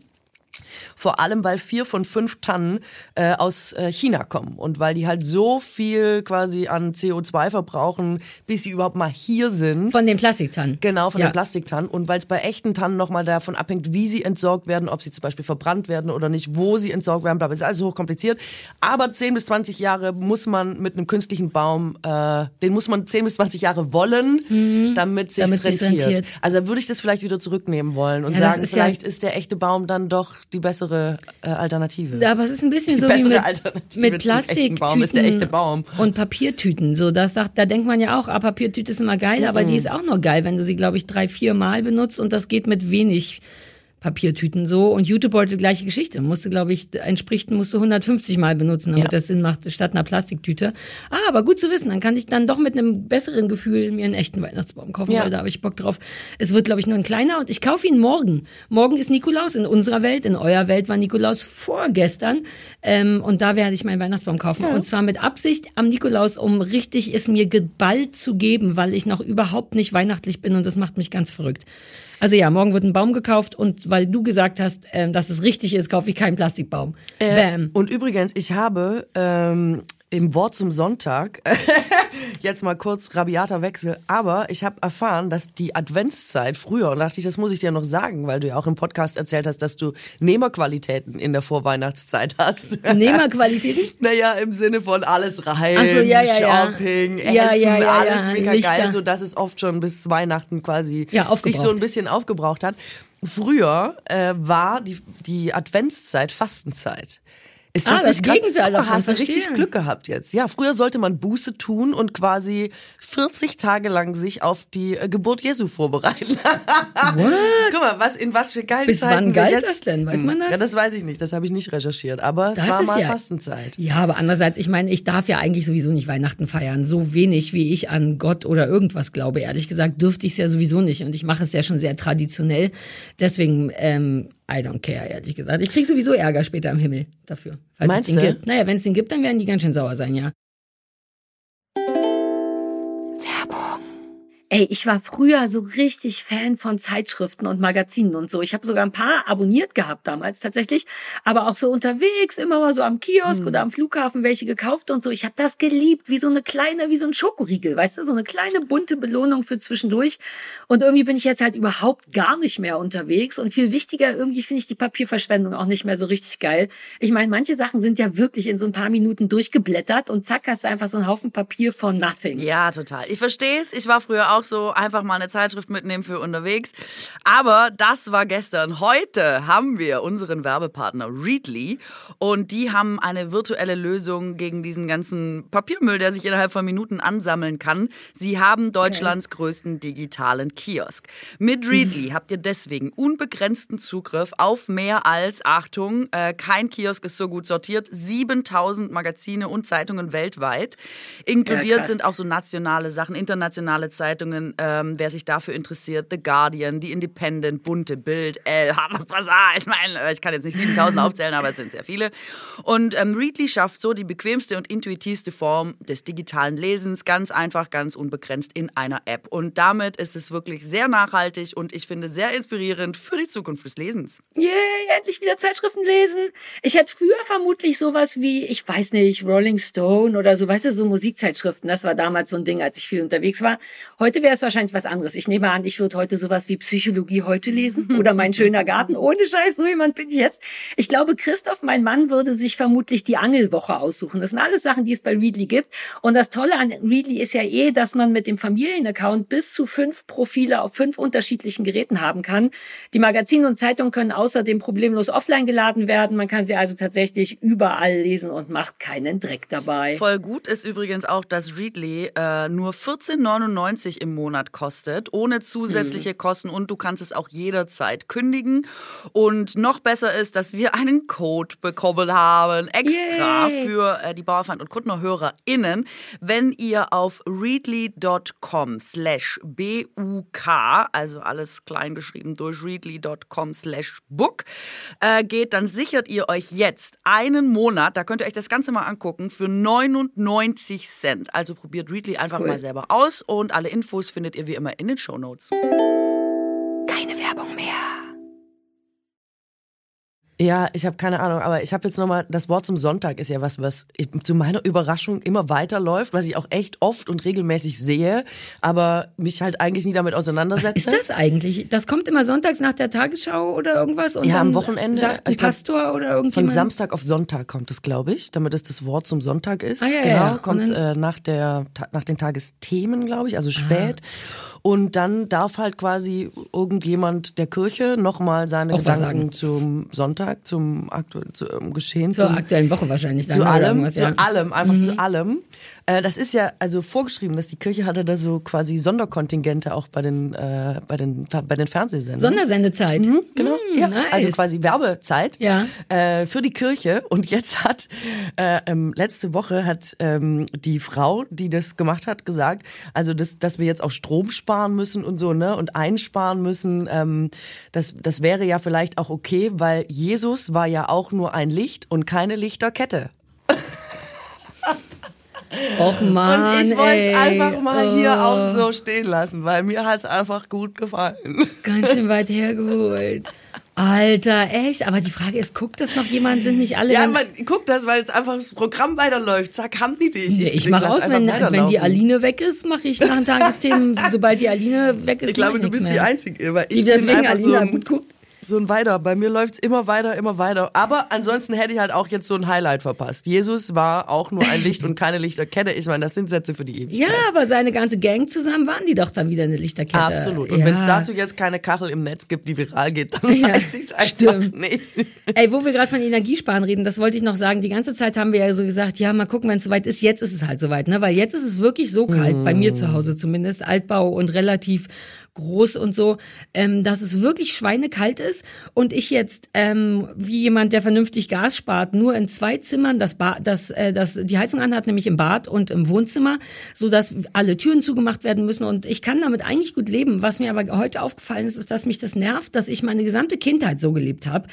Speaker 3: Vor allem, weil vier von fünf Tonnen äh, aus äh, China kommen und weil die halt so viel quasi an CO2 verbrauchen, bis sie überhaupt mal hier sind.
Speaker 2: Von den Plastiktannen.
Speaker 3: Genau, von ja. den Plastiktannen. Und weil es bei echten Tannen nochmal davon abhängt, wie sie entsorgt werden, ob sie zum Beispiel verbrannt werden oder nicht, wo sie entsorgt werden, bla, ist alles hochkompliziert. Aber 10 bis 20 Jahre muss man mit einem künstlichen Baum, äh, den muss man 10 bis 20 Jahre wollen, mhm. damit sich rentiert. rentiert. Also würde ich das vielleicht wieder zurücknehmen wollen und ja, sagen, ist vielleicht ja ist der echte Baum dann doch die bessere äh, Alternative.
Speaker 2: Ja, aber es ist ein bisschen
Speaker 3: die
Speaker 2: so
Speaker 3: wie
Speaker 2: mit, mit Plastiktüten
Speaker 3: ist der echte Baum.
Speaker 2: und Papiertüten. So, das sagt, da denkt man ja auch, ah, Papiertüte ist immer geil, mhm. aber die ist auch nur geil, wenn du sie, glaube ich, drei, vier Mal benutzt und das geht mit wenig Papiertüten so und Jutebeutel gleiche Geschichte. Musste, glaube ich, entspricht, musste 150 Mal benutzen, damit ja. das Sinn macht, statt einer Plastiktüte. Ah, aber gut zu wissen, dann kann ich dann doch mit einem besseren Gefühl mir einen echten Weihnachtsbaum kaufen, ja. weil da habe ich Bock drauf. Es wird, glaube ich, nur ein kleiner und ich kaufe ihn morgen. Morgen ist Nikolaus in unserer Welt, in eurer Welt war Nikolaus vorgestern ähm, und da werde ich meinen Weihnachtsbaum kaufen ja. und zwar mit Absicht am Nikolaus, um richtig es mir geballt zu geben, weil ich noch überhaupt nicht weihnachtlich bin und das macht mich ganz verrückt. Also ja, morgen wird ein Baum gekauft und weil du gesagt hast, ähm, dass es richtig ist, kaufe ich keinen Plastikbaum.
Speaker 3: Äh, Bam. Und übrigens, ich habe ähm, im Wort zum Sonntag, [laughs] jetzt mal kurz rabiater Wechsel, aber ich habe erfahren, dass die Adventszeit früher, und dachte ich, das muss ich dir noch sagen, weil du ja auch im Podcast erzählt hast, dass du Nehmerqualitäten in der Vorweihnachtszeit hast. [laughs]
Speaker 2: Nehmerqualitäten?
Speaker 3: naja, im Sinne von alles rein, so, ja, ja, Shopping, ja. Essen, ja, alles mega Lichter. geil, so dass es oft schon bis Weihnachten quasi sich so ein bisschen aufgebraucht hat. Früher äh, war die, die Adventszeit Fastenzeit.
Speaker 2: Ist das, ah, das Gegenteil
Speaker 3: davon. Hast du richtig Glück gehabt jetzt. Ja, früher sollte man Buße tun und quasi 40 Tage lang sich auf die äh, Geburt Jesu vorbereiten. [laughs] What? Guck mal, was in was für geilen
Speaker 2: Bis
Speaker 3: Zeiten
Speaker 2: wann galt jetzt, das denn? Weiß man das?
Speaker 3: Ja, das weiß ich nicht. Das habe ich nicht recherchiert. Aber es das war mal ja, Fastenzeit.
Speaker 2: Ja, aber andererseits, ich meine, ich darf ja eigentlich sowieso nicht Weihnachten feiern. So wenig, wie ich an Gott oder irgendwas glaube. Ehrlich gesagt, dürfte ich es ja sowieso nicht. Und ich mache es ja schon sehr traditionell. Deswegen ähm, I don't care, ehrlich gesagt. Ich krieg sowieso Ärger später im Himmel dafür.
Speaker 3: Falls Meinst
Speaker 2: es den
Speaker 3: du?
Speaker 2: gibt. Naja, wenn es den gibt, dann werden die ganz schön sauer sein, ja. Ey, ich war früher so richtig Fan von Zeitschriften und Magazinen und so. Ich habe sogar ein paar abonniert gehabt damals tatsächlich, aber auch so unterwegs, immer mal so am Kiosk hm. oder am Flughafen welche gekauft und so. Ich habe das geliebt, wie so eine kleine, wie so ein Schokoriegel, weißt du, so eine kleine bunte Belohnung für zwischendurch. Und irgendwie bin ich jetzt halt überhaupt gar nicht mehr unterwegs und viel wichtiger, irgendwie finde ich die Papierverschwendung auch nicht mehr so richtig geil. Ich meine, manche Sachen sind ja wirklich in so ein paar Minuten durchgeblättert und zack hast du einfach so einen Haufen Papier von nothing.
Speaker 3: Ja, total. Ich verstehe es. Ich war früher auch auch so einfach mal eine Zeitschrift mitnehmen für unterwegs. Aber das war gestern. Heute haben wir unseren Werbepartner Readly und die haben eine virtuelle Lösung gegen diesen ganzen Papiermüll, der sich innerhalb von Minuten ansammeln kann. Sie haben Deutschlands okay. größten digitalen Kiosk. Mit Readly habt ihr deswegen unbegrenzten Zugriff auf mehr als, Achtung, äh, kein Kiosk ist so gut sortiert, 7000 Magazine und Zeitungen weltweit. Inkludiert ja, sind auch so nationale Sachen, internationale Zeitungen
Speaker 1: Zeitungen, ähm, wer sich dafür interessiert, The Guardian, The Independent, Bunte, Bild, Elle, Harper's Bazaar. Ich meine, äh, ich kann jetzt nicht 7000 aufzählen, aber es sind sehr viele. Und ähm, Readly schafft so die bequemste und intuitivste Form des digitalen Lesens, ganz einfach, ganz unbegrenzt in einer App. Und damit ist es wirklich sehr nachhaltig und ich finde sehr inspirierend für die Zukunft des Lesens.
Speaker 2: Yay, endlich wieder Zeitschriften lesen. Ich hätte früher vermutlich sowas wie, ich weiß nicht, Rolling Stone oder so, weißt du, so Musikzeitschriften. Das war damals so ein Ding, als ich viel unterwegs war. Heute wäre es wahrscheinlich was anderes. Ich nehme an, ich würde heute sowas wie Psychologie heute lesen [laughs] oder mein schöner Garten. Ohne Scheiß, so jemand bin ich jetzt. Ich glaube, Christoph, mein Mann, würde sich vermutlich die Angelwoche aussuchen. Das sind alles Sachen, die es bei Readly gibt. Und das Tolle an Readly ist ja eh, dass man mit dem Familienaccount bis zu fünf Profile auf fünf unterschiedlichen Geräten haben kann. Die Magazine und Zeitungen können außerdem problemlos offline geladen werden. Man kann sie also tatsächlich überall lesen und macht keinen Dreck dabei.
Speaker 1: Voll gut ist übrigens auch, dass Readly äh, nur 14,99 im Monat kostet, ohne zusätzliche hm. Kosten und du kannst es auch jederzeit kündigen. Und noch besser ist, dass wir einen Code bekommen haben, extra Yay. für äh, die Bauerfeind- und KuttnerhörerInnen, wenn ihr auf readly.com slash buk, also alles klein geschrieben durch readly.com slash book, äh, geht, dann sichert ihr euch jetzt einen Monat, da könnt ihr euch das Ganze mal angucken, für 99 Cent. Also probiert Readly einfach cool. mal selber aus und alle Infos findet ihr wie immer in den Show Notes.
Speaker 3: Ja, ich habe keine Ahnung, aber ich habe jetzt nochmal, das Wort zum Sonntag ist ja was, was ich, zu meiner Überraschung immer weiterläuft, was ich auch echt oft und regelmäßig sehe, aber mich halt eigentlich nie damit auseinandersetze.
Speaker 2: Was ist das eigentlich? Das kommt immer sonntags nach der Tagesschau oder irgendwas?
Speaker 3: Und ja, am Wochenende.
Speaker 2: Sagt ein Pastor oder irgendjemand?
Speaker 3: Von Samstag auf Sonntag kommt es, glaube ich, damit es das Wort zum Sonntag ist. Ah, ja, genau, ja. kommt äh, nach, der, nach den Tagesthemen, glaube ich, also spät. Ah. Und dann darf halt quasi irgendjemand der Kirche nochmal seine Auch Gedanken zum Sonntag, zum aktuellen zum Geschehen.
Speaker 2: Zur zum, aktuellen Woche wahrscheinlich.
Speaker 3: Zu allem, ja. zu allem, einfach mhm. zu allem. Äh, das ist ja also vorgeschrieben, dass die Kirche hatte da so quasi Sonderkontingente auch bei den, äh, bei den, bei den Fernsehsendern.
Speaker 2: Sondersendezeit.
Speaker 3: Mhm, genau. Mhm, ja, nice. Also quasi Werbezeit ja. äh, für die Kirche. Und jetzt hat, äh, ähm, letzte Woche hat ähm, die Frau, die das gemacht hat, gesagt, also das, dass wir jetzt auch Strom sparen müssen und so, ne, und einsparen müssen, ähm, das, das wäre ja vielleicht auch okay, weil Jesus war ja auch nur ein Licht und keine Lichterkette. [laughs]
Speaker 2: Och man,
Speaker 3: Und ich wollte es einfach mal oh. hier auch so stehen lassen, weil mir hat es einfach gut gefallen.
Speaker 2: Ganz schön weit hergeholt. Alter, echt? Aber die Frage ist, guckt das noch jemand? Sind nicht alle.
Speaker 3: Ja, man guckt das, weil es einfach das Programm weiterläuft. Zack, haben die dich.
Speaker 2: Ich, ich mache aus, wenn, wenn die Aline weg ist, mache ich nach den Tagesthemen, [laughs] sobald die Aline weg ist.
Speaker 3: Ich glaube, du bist
Speaker 2: mehr.
Speaker 3: die Einzige, weil ich
Speaker 2: die deswegen Aline
Speaker 3: so
Speaker 2: gut guckt
Speaker 3: so ein weiter. Bei mir läuft's immer weiter, immer weiter. Aber ansonsten hätte ich halt auch jetzt so ein Highlight verpasst. Jesus war auch nur ein Licht und keine Lichterkette. Ich meine, das sind Sätze für die Ewigkeit.
Speaker 2: Ja, aber seine ganze Gang zusammen waren die doch dann wieder eine Lichterkette.
Speaker 3: Absolut. Und ja. wenn es dazu jetzt keine Kachel im Netz gibt, die viral geht, dann [laughs] ja, weiß ich es einfach stimmt. nicht.
Speaker 2: Ey, wo wir gerade von Energiesparen reden, das wollte ich noch sagen. Die ganze Zeit haben wir ja so gesagt, ja, mal gucken, wenn es soweit ist. Jetzt ist es halt soweit, ne? Weil jetzt ist es wirklich so kalt, mm. bei mir zu Hause zumindest, Altbau und relativ groß und so, ähm, dass es wirklich schweinekalt ist und ich jetzt ähm, wie jemand, der vernünftig Gas spart, nur in zwei Zimmern das, ba das, äh, das die Heizung anhat, nämlich im Bad und im Wohnzimmer, so dass alle Türen zugemacht werden müssen und ich kann damit eigentlich gut leben. Was mir aber heute aufgefallen ist, ist, dass mich das nervt, dass ich meine gesamte Kindheit so gelebt habe,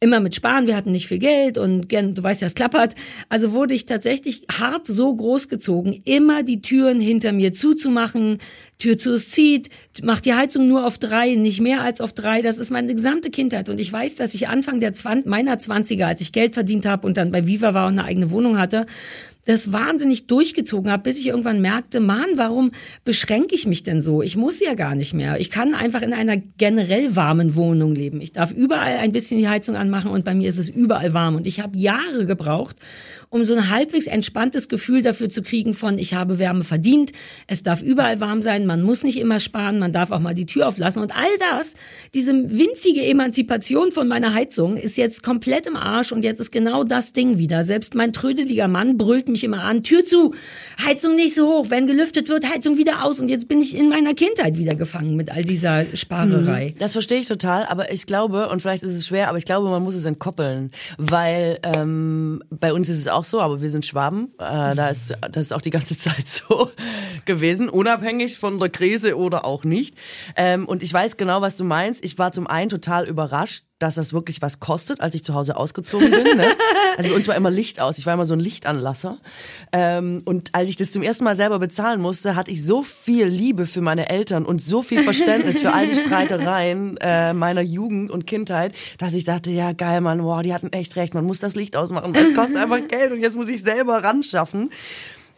Speaker 2: immer mit Sparen. Wir hatten nicht viel Geld und gern, du weißt ja, es klappert. Also wurde ich tatsächlich hart so großgezogen, immer die Türen hinter mir zuzumachen, Tür zu, zieht, macht die Heizung nur auf drei, nicht mehr als auf drei. Das ist meine gesamte Kindheit. Und ich weiß, dass ich Anfang der 20, meiner Zwanziger, als ich Geld verdient habe und dann bei Viva war und eine eigene Wohnung hatte, das wahnsinnig durchgezogen habe, bis ich irgendwann merkte, Mann, warum beschränke ich mich denn so? Ich muss ja gar nicht mehr. Ich kann einfach in einer generell warmen Wohnung leben. Ich darf überall ein bisschen die Heizung anmachen und bei mir ist es überall warm. Und ich habe Jahre gebraucht, um so ein halbwegs entspanntes Gefühl dafür zu kriegen von, ich habe Wärme verdient, es darf überall warm sein, man muss nicht immer sparen, man darf auch mal die Tür auflassen und all das, diese winzige Emanzipation von meiner Heizung ist jetzt komplett im Arsch und jetzt ist genau das Ding wieder. Selbst mein trödeliger Mann brüllt mich immer an, Tür zu, Heizung nicht so hoch, wenn gelüftet wird, Heizung wieder aus. Und jetzt bin ich in meiner Kindheit wieder gefangen mit all dieser Sparerei.
Speaker 3: Das verstehe ich total, aber ich glaube, und vielleicht ist es schwer, aber ich glaube, man muss es entkoppeln, weil ähm, bei uns ist es auch so, aber wir sind Schwaben, äh, da ist das ist auch die ganze [laughs] Zeit so gewesen, unabhängig von der Krise oder auch nicht. Ähm, und ich weiß genau, was du meinst. Ich war zum einen total überrascht, dass das wirklich was kostet, als ich zu Hause ausgezogen bin. Ne? [laughs] Also bei uns war immer Licht aus. Ich war immer so ein Lichtanlasser. Ähm, und als ich das zum ersten Mal selber bezahlen musste, hatte ich so viel Liebe für meine Eltern und so viel Verständnis für all die [laughs] Streitereien äh, meiner Jugend und Kindheit, dass ich dachte, ja geil, Mann, wow, die hatten echt recht. Man muss das Licht ausmachen. Das kostet [laughs] einfach Geld und jetzt muss ich selber ran schaffen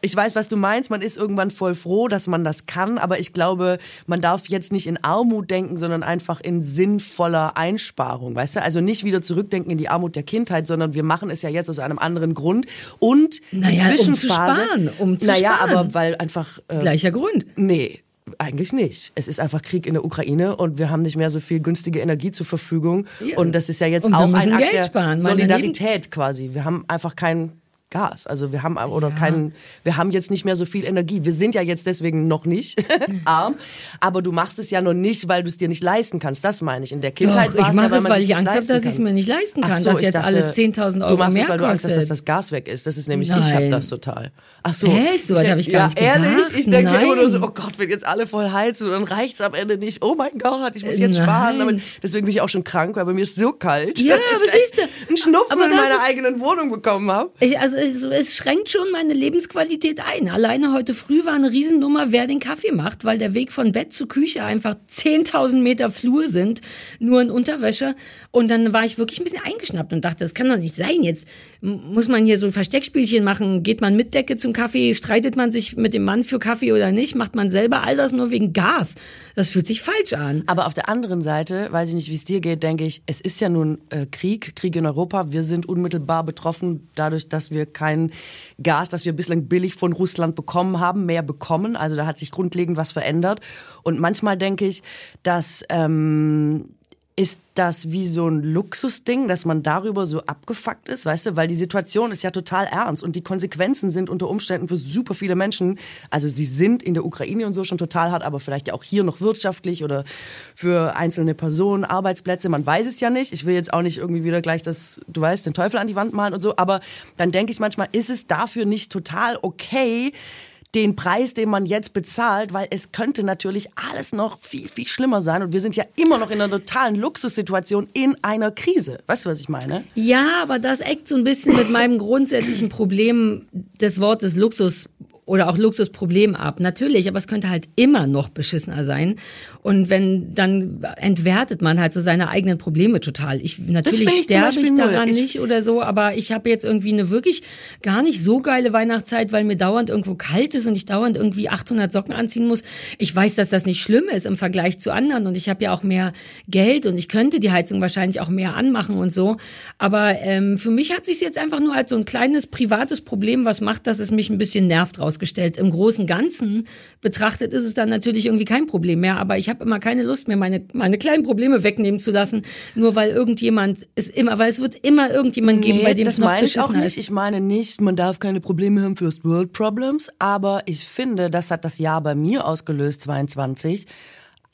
Speaker 3: ich weiß, was du meinst. Man ist irgendwann voll froh, dass man das kann. Aber ich glaube, man darf jetzt nicht in Armut denken, sondern einfach in sinnvoller Einsparung. Weißt du? Also nicht wieder zurückdenken in die Armut der Kindheit, sondern wir machen es ja jetzt aus einem anderen Grund. Und
Speaker 2: naja, die Zwischenphase. Um zu sparen, um zu
Speaker 3: naja,
Speaker 2: sparen.
Speaker 3: aber weil einfach.
Speaker 2: Äh, Gleicher Grund.
Speaker 3: Nee. Eigentlich nicht. Es ist einfach Krieg in der Ukraine und wir haben nicht mehr so viel günstige Energie zur Verfügung. Ja. Und das ist ja jetzt auch ein Akt der
Speaker 2: sparen.
Speaker 3: Solidarität quasi. Wir haben einfach keinen Gas. Also wir haben oder ja. keinen, wir haben jetzt nicht mehr so viel Energie. Wir sind ja jetzt deswegen noch nicht [laughs] arm, aber du machst es ja noch nicht, weil du es dir nicht leisten kannst. Das meine ich. In der Kindheit
Speaker 2: war es ja, weil, weil ich Angst habe, dass ich es mir nicht leisten kann, so, dass jetzt dachte, alles 10.000 Euro
Speaker 3: Du machst
Speaker 2: mehr
Speaker 3: es, weil
Speaker 2: du
Speaker 3: Angst hast, dass das Gas weg ist. Das ist nämlich
Speaker 2: Nein.
Speaker 3: ich habe das total.
Speaker 2: Ach so. Echt? So habe ich gar
Speaker 3: ja,
Speaker 2: nicht gedacht.
Speaker 3: ehrlich, ich denke
Speaker 2: Nein.
Speaker 3: immer nur so, oh Gott, wenn jetzt alle voll heizen und dann reicht's am Ende nicht. Oh mein Gott, ich muss jetzt
Speaker 2: Nein.
Speaker 3: sparen. Damit, deswegen bin ich auch schon krank, weil bei mir ist so kalt.
Speaker 2: Ja,
Speaker 3: ich
Speaker 2: aber siehst du,
Speaker 3: einen Schnupfen in meiner
Speaker 2: ist-
Speaker 3: eigenen Wohnung bekommen habe.
Speaker 2: Ich, also es, es schränkt schon meine Lebensqualität ein. Alleine heute früh war eine Riesennummer, wer den Kaffee macht, weil der Weg von Bett zu Küche einfach 10.000 Meter Flur sind, nur in Unterwäsche. Und dann war ich wirklich ein bisschen eingeschnappt und dachte, das kann doch nicht sein. Jetzt muss man hier so Versteckspielchen machen. Geht man mit Decke zum Kaffee? Streitet man sich mit dem Mann für Kaffee oder nicht? Macht man selber all das nur wegen Gas? Das fühlt sich falsch an.
Speaker 3: Aber auf der anderen Seite, weiß ich nicht, wie es dir geht, denke ich, es ist ja nun äh, Krieg, Krieg in Europa. Wir sind unmittelbar betroffen dadurch, dass wir kein Gas, das wir bislang billig von Russland bekommen haben, mehr bekommen. Also da hat sich grundlegend was verändert. Und manchmal denke ich, dass ähm, ist das wie so ein Luxusding, dass man darüber so abgefuckt ist, weißt du? Weil die Situation ist ja total ernst und die Konsequenzen sind unter Umständen für super viele Menschen, also sie sind in der Ukraine und so schon total hart, aber vielleicht ja auch hier noch wirtschaftlich oder für einzelne Personen, Arbeitsplätze, man weiß es ja nicht. Ich will jetzt auch nicht irgendwie wieder gleich das, du weißt, den Teufel an die Wand malen und so, aber dann denke ich manchmal, ist es dafür nicht total okay, den Preis, den man jetzt bezahlt, weil es könnte natürlich alles noch viel, viel schlimmer sein. Und wir sind ja immer noch in einer totalen Luxussituation in einer Krise. Weißt du, was ich meine?
Speaker 2: Ja, aber das eckt so ein bisschen mit meinem [laughs] grundsätzlichen Problem des Wortes Luxus oder auch Luxusproblem ab. Natürlich, aber es könnte halt immer noch beschissener sein. Und wenn, dann entwertet man halt so seine eigenen Probleme total. Ich, natürlich
Speaker 3: ich
Speaker 2: sterbe ich daran
Speaker 3: Ich-
Speaker 2: nicht oder so, aber ich habe jetzt irgendwie eine wirklich gar nicht so geile Weihnachtszeit, weil mir dauernd irgendwo kalt ist und ich dauernd irgendwie 800 Socken anziehen muss. Ich weiß, dass das nicht schlimm ist im Vergleich zu anderen und ich habe ja auch mehr Geld und ich könnte die Heizung wahrscheinlich auch mehr anmachen und so. Aber ähm, für mich hat sich jetzt einfach nur als so ein kleines privates Problem, was macht, dass es mich ein bisschen nervt, rausgestellt. Im großen Ganzen betrachtet ist es dann natürlich irgendwie kein Problem mehr, aber ich habe immer keine Lust mehr, meine, meine kleinen Probleme wegnehmen zu lassen, nur weil irgendjemand es immer, weil es wird immer irgendjemand geben, bei dem es noch
Speaker 3: meine ich auch
Speaker 2: ist.
Speaker 3: Ich meine nicht, man darf keine Probleme haben First World Problems, aber ich finde, das hat das Jahr bei mir ausgelöst, 22,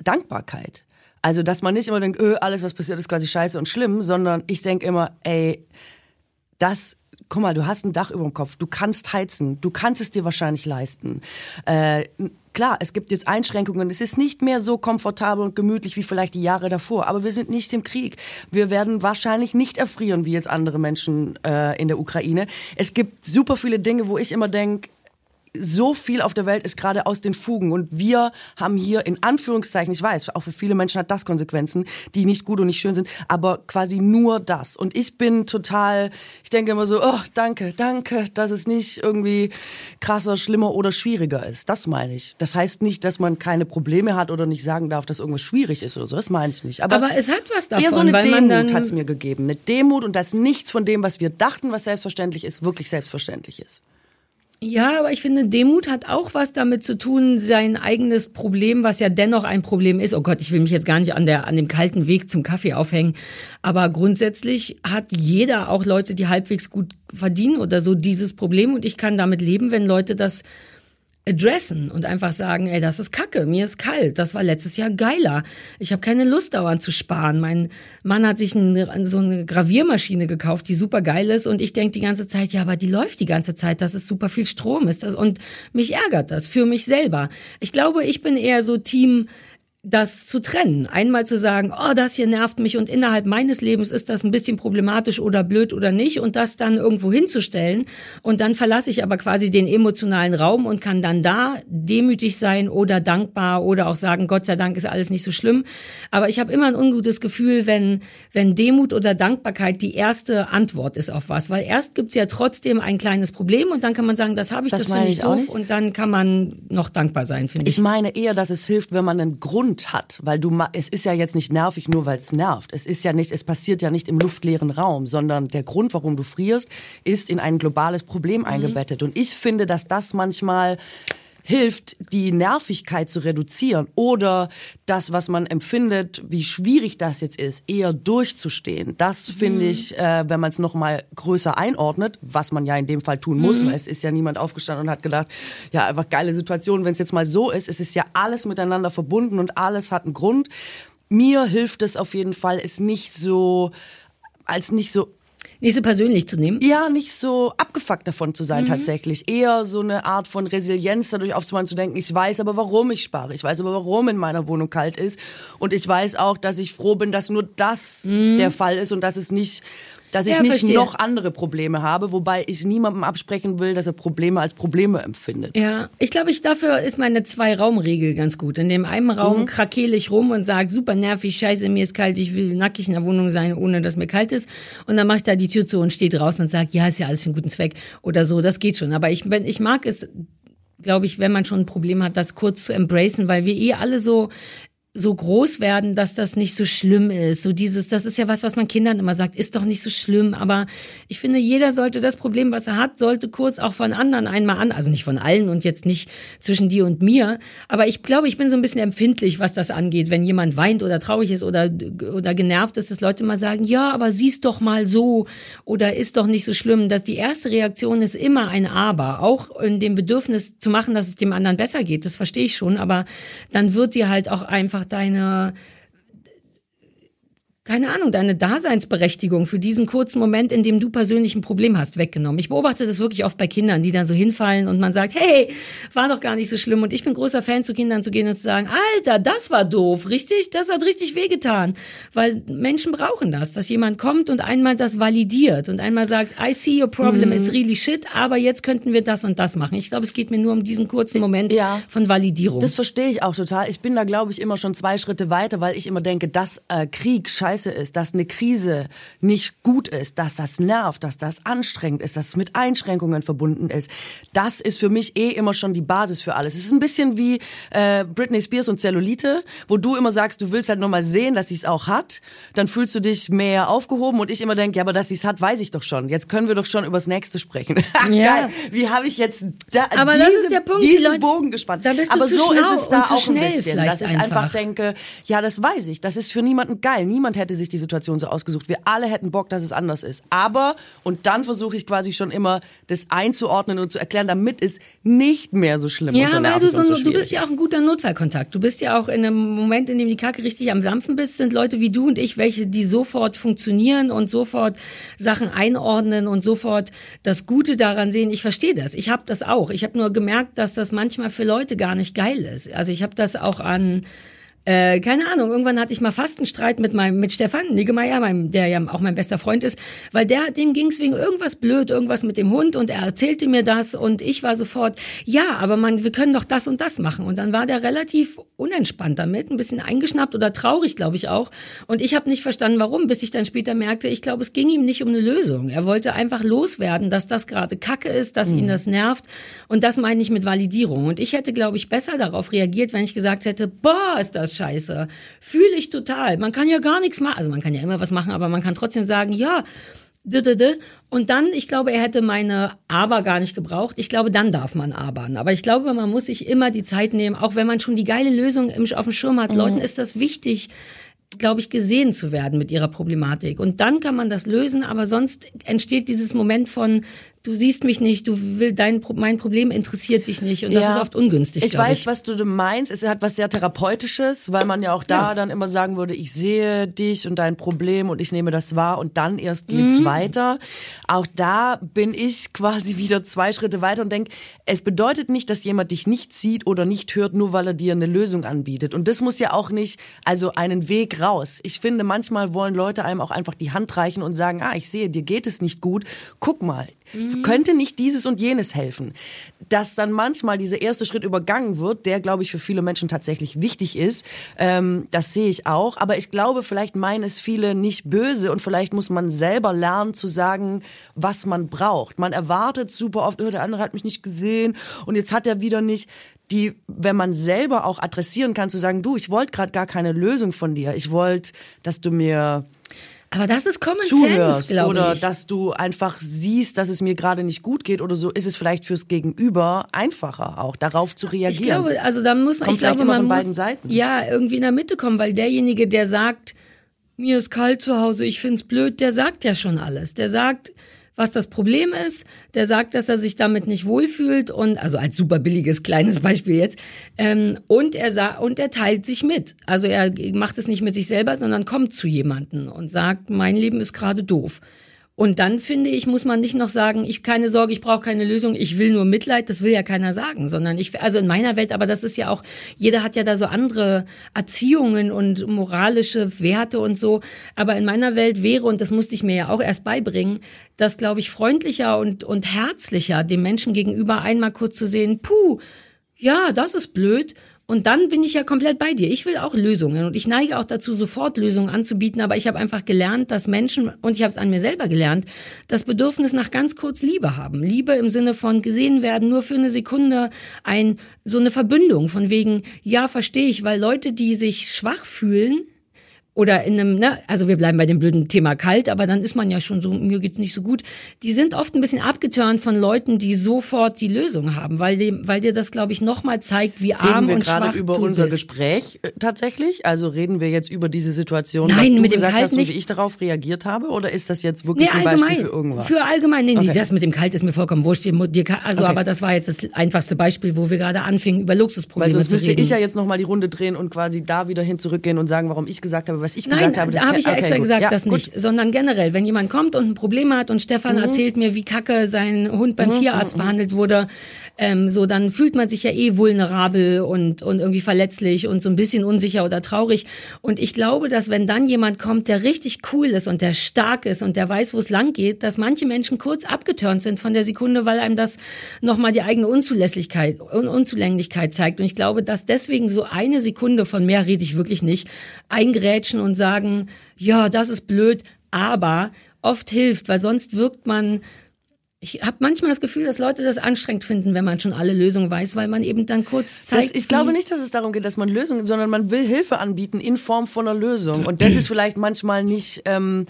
Speaker 3: Dankbarkeit. Also, dass man nicht immer denkt, öh, alles, was passiert, ist quasi scheiße und schlimm, sondern ich denke immer, ey, das, guck mal, du hast ein Dach über dem Kopf, du kannst heizen, du kannst es dir wahrscheinlich leisten. Äh, klar, es gibt jetzt Einschränkungen, es ist nicht mehr so komfortabel und gemütlich wie vielleicht die Jahre davor, aber wir sind nicht im Krieg. Wir werden wahrscheinlich nicht erfrieren wie jetzt andere Menschen äh, in der Ukraine. Es gibt super viele Dinge, wo ich immer denke, so viel auf der Welt ist gerade aus den Fugen und wir haben hier in Anführungszeichen, ich weiß, auch für viele Menschen hat das Konsequenzen, die nicht gut und nicht schön sind, aber quasi nur das. Und ich bin total, ich denke immer so, oh, danke, danke, dass es nicht irgendwie krasser, schlimmer oder schwieriger ist. Das meine ich. Das heißt nicht, dass man keine Probleme hat oder nicht sagen darf, dass irgendwas schwierig ist oder so. Das meine ich nicht. Aber,
Speaker 2: Aber es hat was davon,
Speaker 3: eher so eine Demut
Speaker 2: dann
Speaker 3: hat's mir gegeben. Eine Demut und dass nichts von dem, was wir dachten, was selbstverständlich ist, wirklich selbstverständlich ist.
Speaker 2: Ja, aber ich finde, Demut hat auch was damit zu tun, sein eigenes Problem, was ja dennoch ein Problem ist. Oh Gott, ich will mich jetzt gar nicht an, der, an dem kalten Weg zum Kaffee aufhängen. Aber grundsätzlich hat jeder, auch Leute, die halbwegs gut verdienen oder so, dieses Problem. Und ich kann damit leben, wenn Leute das addressen und einfach sagen, ey, das ist Kacke, mir ist kalt, das war letztes Jahr geiler. Ich habe keine Lust dauernd zu sparen. Mein Mann hat sich eine, so eine Graviermaschine gekauft, die super geil ist und ich denk die ganze Zeit, ja, aber die läuft die ganze Zeit, das ist super viel Strom ist das und mich ärgert das für mich selber. Ich glaube, ich bin eher so Team das zu trennen. Einmal zu sagen, oh, das hier nervt mich und innerhalb meines Lebens ist das ein bisschen problematisch oder blöd oder nicht und das dann irgendwo hinzustellen und dann verlasse ich aber quasi den emotionalen Raum und kann dann da demütig sein oder dankbar oder auch sagen, Gott sei Dank ist alles nicht so schlimm. Aber ich habe immer ein ungutes Gefühl, wenn, wenn Demut oder Dankbarkeit die erste Antwort ist auf was, weil erst gibt's ja trotzdem ein kleines Problem und dann kann man sagen, das habe ich, das, das finde ich doof und dann kann man noch dankbar sein, finde ich.
Speaker 3: Ich meine eher, dass es hilft, wenn man einen Grund Grund hat, weil du es ist ja jetzt nicht nervig nur weil es nervt. Es ist ja nicht, es passiert ja nicht im luftleeren Raum, sondern der Grund, warum du frierst, ist in ein globales Problem mhm. eingebettet. Und ich finde, dass das manchmal hilft, die Nervigkeit zu reduzieren oder das, was man empfindet, wie schwierig das jetzt ist, eher durchzustehen. Das finde mhm. ich, äh, wenn man es nochmal größer einordnet, was man ja in dem Fall tun muss, mhm. weil es ist ja niemand aufgestanden und hat gedacht, ja, einfach geile Situation, wenn es jetzt mal so ist. Es ist ja alles miteinander verbunden und alles hat einen Grund. Mir hilft es auf jeden Fall, es nicht so als nicht so
Speaker 2: nicht so persönlich zu nehmen?
Speaker 3: Ja, nicht so abgefuckt davon zu sein mhm. tatsächlich. Eher so eine Art von Resilienz dadurch aufzumachen, zu denken, ich weiß aber, warum ich spare. Ich weiß aber, warum in meiner Wohnung kalt ist. Und ich weiß auch, dass ich froh bin, dass nur das mhm. der Fall ist und dass es nicht dass ich ja, nicht verstehe. noch andere Probleme habe, wobei ich niemandem absprechen will, dass er Probleme als Probleme empfindet.
Speaker 2: Ja, ich glaube, ich dafür ist meine Zwei-Raum-Regel ganz gut. In dem einen Raum mhm. krakele ich rum und sage, super nervig, scheiße, mir ist kalt, ich will nackig in der Wohnung sein, ohne dass mir kalt ist. Und dann mache ich da die Tür zu und stehe draußen und sage, ja, ist ja alles für einen guten Zweck oder so, das geht schon. Aber ich, wenn, ich mag es glaube ich, wenn man schon ein Problem hat, das kurz zu embracen, weil wir eh alle so so groß werden, dass das nicht so schlimm ist. So dieses, das ist ja was, was man Kindern immer sagt, ist doch nicht so schlimm. Aber ich finde, jeder sollte das Problem, was er hat, sollte kurz auch von anderen einmal an, also nicht von allen und jetzt nicht zwischen dir und mir. Aber ich glaube, ich bin so ein bisschen empfindlich, was das angeht. Wenn jemand weint oder traurig ist oder, oder genervt ist, dass Leute immer sagen, ja, aber sieh's doch mal so oder ist doch nicht so schlimm. Dass die erste Reaktion ist immer ein Aber. Auch in dem Bedürfnis zu machen, dass es dem anderen besser geht. Das verstehe ich schon. Aber dann wird dir halt auch einfach einfach deine keine Ahnung, deine Daseinsberechtigung für diesen kurzen Moment, in dem du persönlich ein Problem hast, weggenommen. Ich beobachte das wirklich oft bei Kindern, die dann so hinfallen und man sagt, hey, war doch gar nicht so schlimm. Und ich bin großer Fan, zu Kindern zu gehen und zu sagen, Alter, das war doof, richtig? Das hat richtig wehgetan. Weil Menschen brauchen das, dass jemand kommt und einmal das validiert und einmal sagt, I see your problem, mhm. it's really shit, aber jetzt könnten wir das und das machen. Ich glaube, es geht mir nur um diesen kurzen Moment ja, von Validierung.
Speaker 3: Das verstehe ich auch total. Ich bin da, glaube ich, immer schon zwei Schritte weiter, weil ich immer denke, dass äh, Krieg, Scheiße, scheiße ist, dass eine Krise nicht gut ist, dass das nervt, dass das anstrengend ist, dass es mit Einschränkungen verbunden ist, das ist für mich eh immer schon die Basis für alles. Es ist ein bisschen wie äh, Britney Spears und Zellulite, wo du immer sagst, du willst halt nur mal sehen, dass sie es auch hat, dann fühlst du dich mehr aufgehoben und ich immer denke, ja, aber dass sie es hat, weiß ich doch schon. Jetzt können wir doch schon übers Nächste sprechen. [laughs] ja. Geil. Wie habe ich jetzt da,
Speaker 2: aber
Speaker 3: diese,
Speaker 2: das ist der Punkt,
Speaker 3: diesen
Speaker 2: die Leute,
Speaker 3: Bogen gespannt?
Speaker 2: Da bist du
Speaker 3: aber so
Speaker 2: ist
Speaker 3: es da auch
Speaker 2: ein
Speaker 3: bisschen, dass ich
Speaker 2: einfach.
Speaker 3: einfach denke, ja, das weiß ich. Das ist für niemanden geil. Niemand hätte sich diese Situation so ausgesucht. Wir alle hätten Bock, dass es anders ist. Aber, und dann versuche ich quasi schon immer, das einzuordnen und zu erklären, damit es nicht mehr so schlimm
Speaker 2: ja,
Speaker 3: und so
Speaker 2: weil du,
Speaker 3: so,
Speaker 2: so du bist ja auch ein guter Notfallkontakt. Du bist ja auch in einem Moment, in dem die Kacke richtig am Dampfen bist, sind Leute wie du und ich, welche, die sofort funktionieren und sofort Sachen einordnen und sofort das Gute daran sehen. Ich verstehe das. Ich habe das auch. Ich habe nur gemerkt, dass das manchmal für Leute gar nicht geil ist. Also ich habe das auch an äh, keine Ahnung, irgendwann hatte ich mal fast einen Streit mit meinem, mit Stefan Niggemeier, meinem, der ja auch mein bester Freund ist, weil der, dem ging es wegen irgendwas blöd, irgendwas mit dem Hund und er erzählte mir das und ich war sofort, ja, aber man, wir können doch das und das machen. Und dann war der relativ unentspannt damit, ein bisschen eingeschnappt oder traurig, glaube ich auch. Und ich habe nicht verstanden, warum, bis ich dann später merkte, ich glaube, es ging ihm nicht um eine Lösung. Er wollte einfach loswerden, dass das gerade Kacke ist, dass mhm. ihn das nervt. Und das meine ich mit Validierung. Und ich hätte, glaube ich, besser darauf reagiert, wenn ich gesagt hätte, boah, ist das scheiße. Fühle ich total. Man kann ja gar nichts machen. Also man kann ja immer was machen, aber man kann trotzdem sagen, ja, Und dann, ich glaube, er hätte meine Aber gar nicht gebraucht. Ich glaube, dann darf man abern. Aber ich glaube, man muss sich immer die Zeit nehmen, auch wenn man schon die geile Lösung auf dem Schirm hat. Mhm. Leuten ist das wichtig, glaube ich, gesehen zu werden mit ihrer Problematik. Und dann kann man das lösen, aber sonst entsteht dieses Moment von, du siehst mich nicht, du will dein mein Problem interessiert dich nicht und das ja. ist oft ungünstig.
Speaker 3: Ich weiß, ich. was du meinst. Es hat was sehr therapeutisches, weil man ja auch da ja. dann immer sagen würde, ich sehe dich und dein Problem und ich nehme das wahr und dann erst geht's mhm. weiter. Auch da bin ich [laughs] quasi wieder zwei Schritte weiter und denke, es bedeutet nicht, dass jemand dich nicht sieht oder nicht hört, nur weil er dir eine Lösung anbietet. Und das muss ja auch nicht, also einen Weg raus. Ich finde, manchmal wollen Leute einem auch einfach die Hand reichen und sagen, ah, ich sehe, dir geht es nicht gut. Guck mal, Mhm. Könnte nicht dieses und jenes helfen? Dass dann manchmal dieser erste Schritt übergangen wird, der, glaube ich, für viele Menschen tatsächlich wichtig ist, ähm, das sehe ich auch. Aber ich glaube, vielleicht meinen es viele nicht böse und vielleicht muss man selber lernen zu sagen, was man braucht. Man erwartet super oft, oh, der andere hat mich nicht gesehen und jetzt hat er wieder nicht die, wenn man selber auch adressieren kann, zu sagen, du, ich wollte gerade gar keine Lösung von dir. Ich wollte, dass du mir
Speaker 2: aber das ist Common
Speaker 3: zuhörst
Speaker 2: Sense,
Speaker 3: oder ich. dass du einfach siehst, dass es mir gerade nicht gut geht oder so, ist es vielleicht fürs Gegenüber einfacher auch darauf zu reagieren. Ich
Speaker 2: glaube, also da muss man,
Speaker 3: Kommt
Speaker 2: ich glaube,
Speaker 3: immer
Speaker 2: man
Speaker 3: von
Speaker 2: muss,
Speaker 3: beiden Seiten.
Speaker 2: Ja, irgendwie in der Mitte kommen, weil derjenige, der sagt, mir ist kalt zu Hause, ich find's blöd, der sagt ja schon alles. Der sagt, was das Problem ist. Der sagt, dass er sich damit nicht wohlfühlt und also als super billiges kleines Beispiel jetzt. Ähm, und er sa und er teilt sich mit. Also er macht es nicht mit sich selber, sondern kommt zu jemanden und sagt, mein Leben ist gerade doof. Und dann finde ich, muss man nicht noch sagen, ich keine Sorge, ich brauche keine Lösung, ich will nur Mitleid, das will ja keiner sagen, sondern ich, also in meiner Welt, aber das ist ja auch, jeder hat ja da so andere Erziehungen und moralische Werte und so. Aber in meiner Welt wäre, und das musste ich mir ja auch erst beibringen, das glaube ich freundlicher und, und herzlicher, dem Menschen gegenüber einmal kurz zu sehen, puh, ja, das ist blöd und dann bin ich ja komplett bei dir. Ich will auch Lösungen und ich neige auch dazu, sofort Lösungen anzubieten. Aber ich habe einfach gelernt, dass Menschen, und ich habe es an mir selber gelernt, das Bedürfnis nach ganz kurz Liebe haben. Liebe im Sinne von gesehen werden, nur für eine Sekunde, ein, so eine Verbündung von wegen, ja, verstehe ich, weil Leute, die sich schwach fühlen, oder in einem, ne, also wir bleiben bei dem blöden Thema kalt, aber dann ist man ja schon so, mir geht's nicht so gut. Die sind oft ein bisschen abgeturnt von Leuten, die sofort die Lösung haben, weil, dem, weil dir das, glaube ich, nochmal zeigt, wie arm
Speaker 3: reden
Speaker 2: und schwach
Speaker 3: wir gerade über unser
Speaker 2: bist.
Speaker 3: Gespräch äh, tatsächlich? Also reden wir jetzt über diese Situation,
Speaker 2: Nein,
Speaker 3: was du
Speaker 2: mit dem
Speaker 3: gesagt
Speaker 2: Kalt
Speaker 3: hast und
Speaker 2: nicht.
Speaker 3: wie ich darauf reagiert habe? Oder ist das jetzt wirklich
Speaker 2: Nee,
Speaker 3: ein
Speaker 2: allgemein.
Speaker 3: Beispiel für irgendwas?
Speaker 2: Für allgemein, nee,
Speaker 3: Okay.
Speaker 2: das mit dem Kalt ist mir vollkommen wurscht. Also,
Speaker 3: Okay.
Speaker 2: aber das war jetzt das einfachste Beispiel, wo wir gerade anfingen, über
Speaker 3: Weil
Speaker 2: Luxusprobleme
Speaker 3: sonst
Speaker 2: zu
Speaker 3: müsste
Speaker 2: reden.
Speaker 3: ich ja jetzt nochmal die Runde drehen und quasi da wieder hin zurückgehen und sagen, warum ich gesagt habe, was ich
Speaker 2: Nein,
Speaker 3: gesagt habe. Das
Speaker 2: da habe ich ja
Speaker 3: okay,
Speaker 2: extra
Speaker 3: gut.
Speaker 2: gesagt,
Speaker 3: ja,
Speaker 2: das
Speaker 3: gut.
Speaker 2: nicht, sondern generell, wenn jemand kommt und ein Problem hat und Stefan
Speaker 3: Mhm.
Speaker 2: erzählt mir, wie kacke sein Hund beim Tierarzt behandelt wurde, ähm, so dann fühlt man sich ja eh vulnerabel und und irgendwie verletzlich und so ein bisschen unsicher oder traurig. Und ich glaube, dass wenn dann jemand kommt, der richtig cool ist und der stark ist und der weiß, wo es lang geht, dass manche Menschen kurz abgeturnt sind von der Sekunde, weil einem das nochmal die eigene Unzulässigkeit und Unzulänglichkeit zeigt. Und ich glaube, dass deswegen so eine Sekunde von mehr rede ich wirklich nicht, eingrätschen und sagen, ja, das ist blöd, aber oft hilft, weil sonst wirkt man ich habe manchmal das Gefühl, dass Leute das anstrengend finden, wenn man schon alle Lösungen weiß, weil man eben dann kurz zeigt.
Speaker 3: Das, ich glaube nicht, dass es darum geht, dass man Lösungen, sondern man will Hilfe anbieten in Form von einer Lösung. Und das [clears throat] ist vielleicht manchmal nicht, ähm,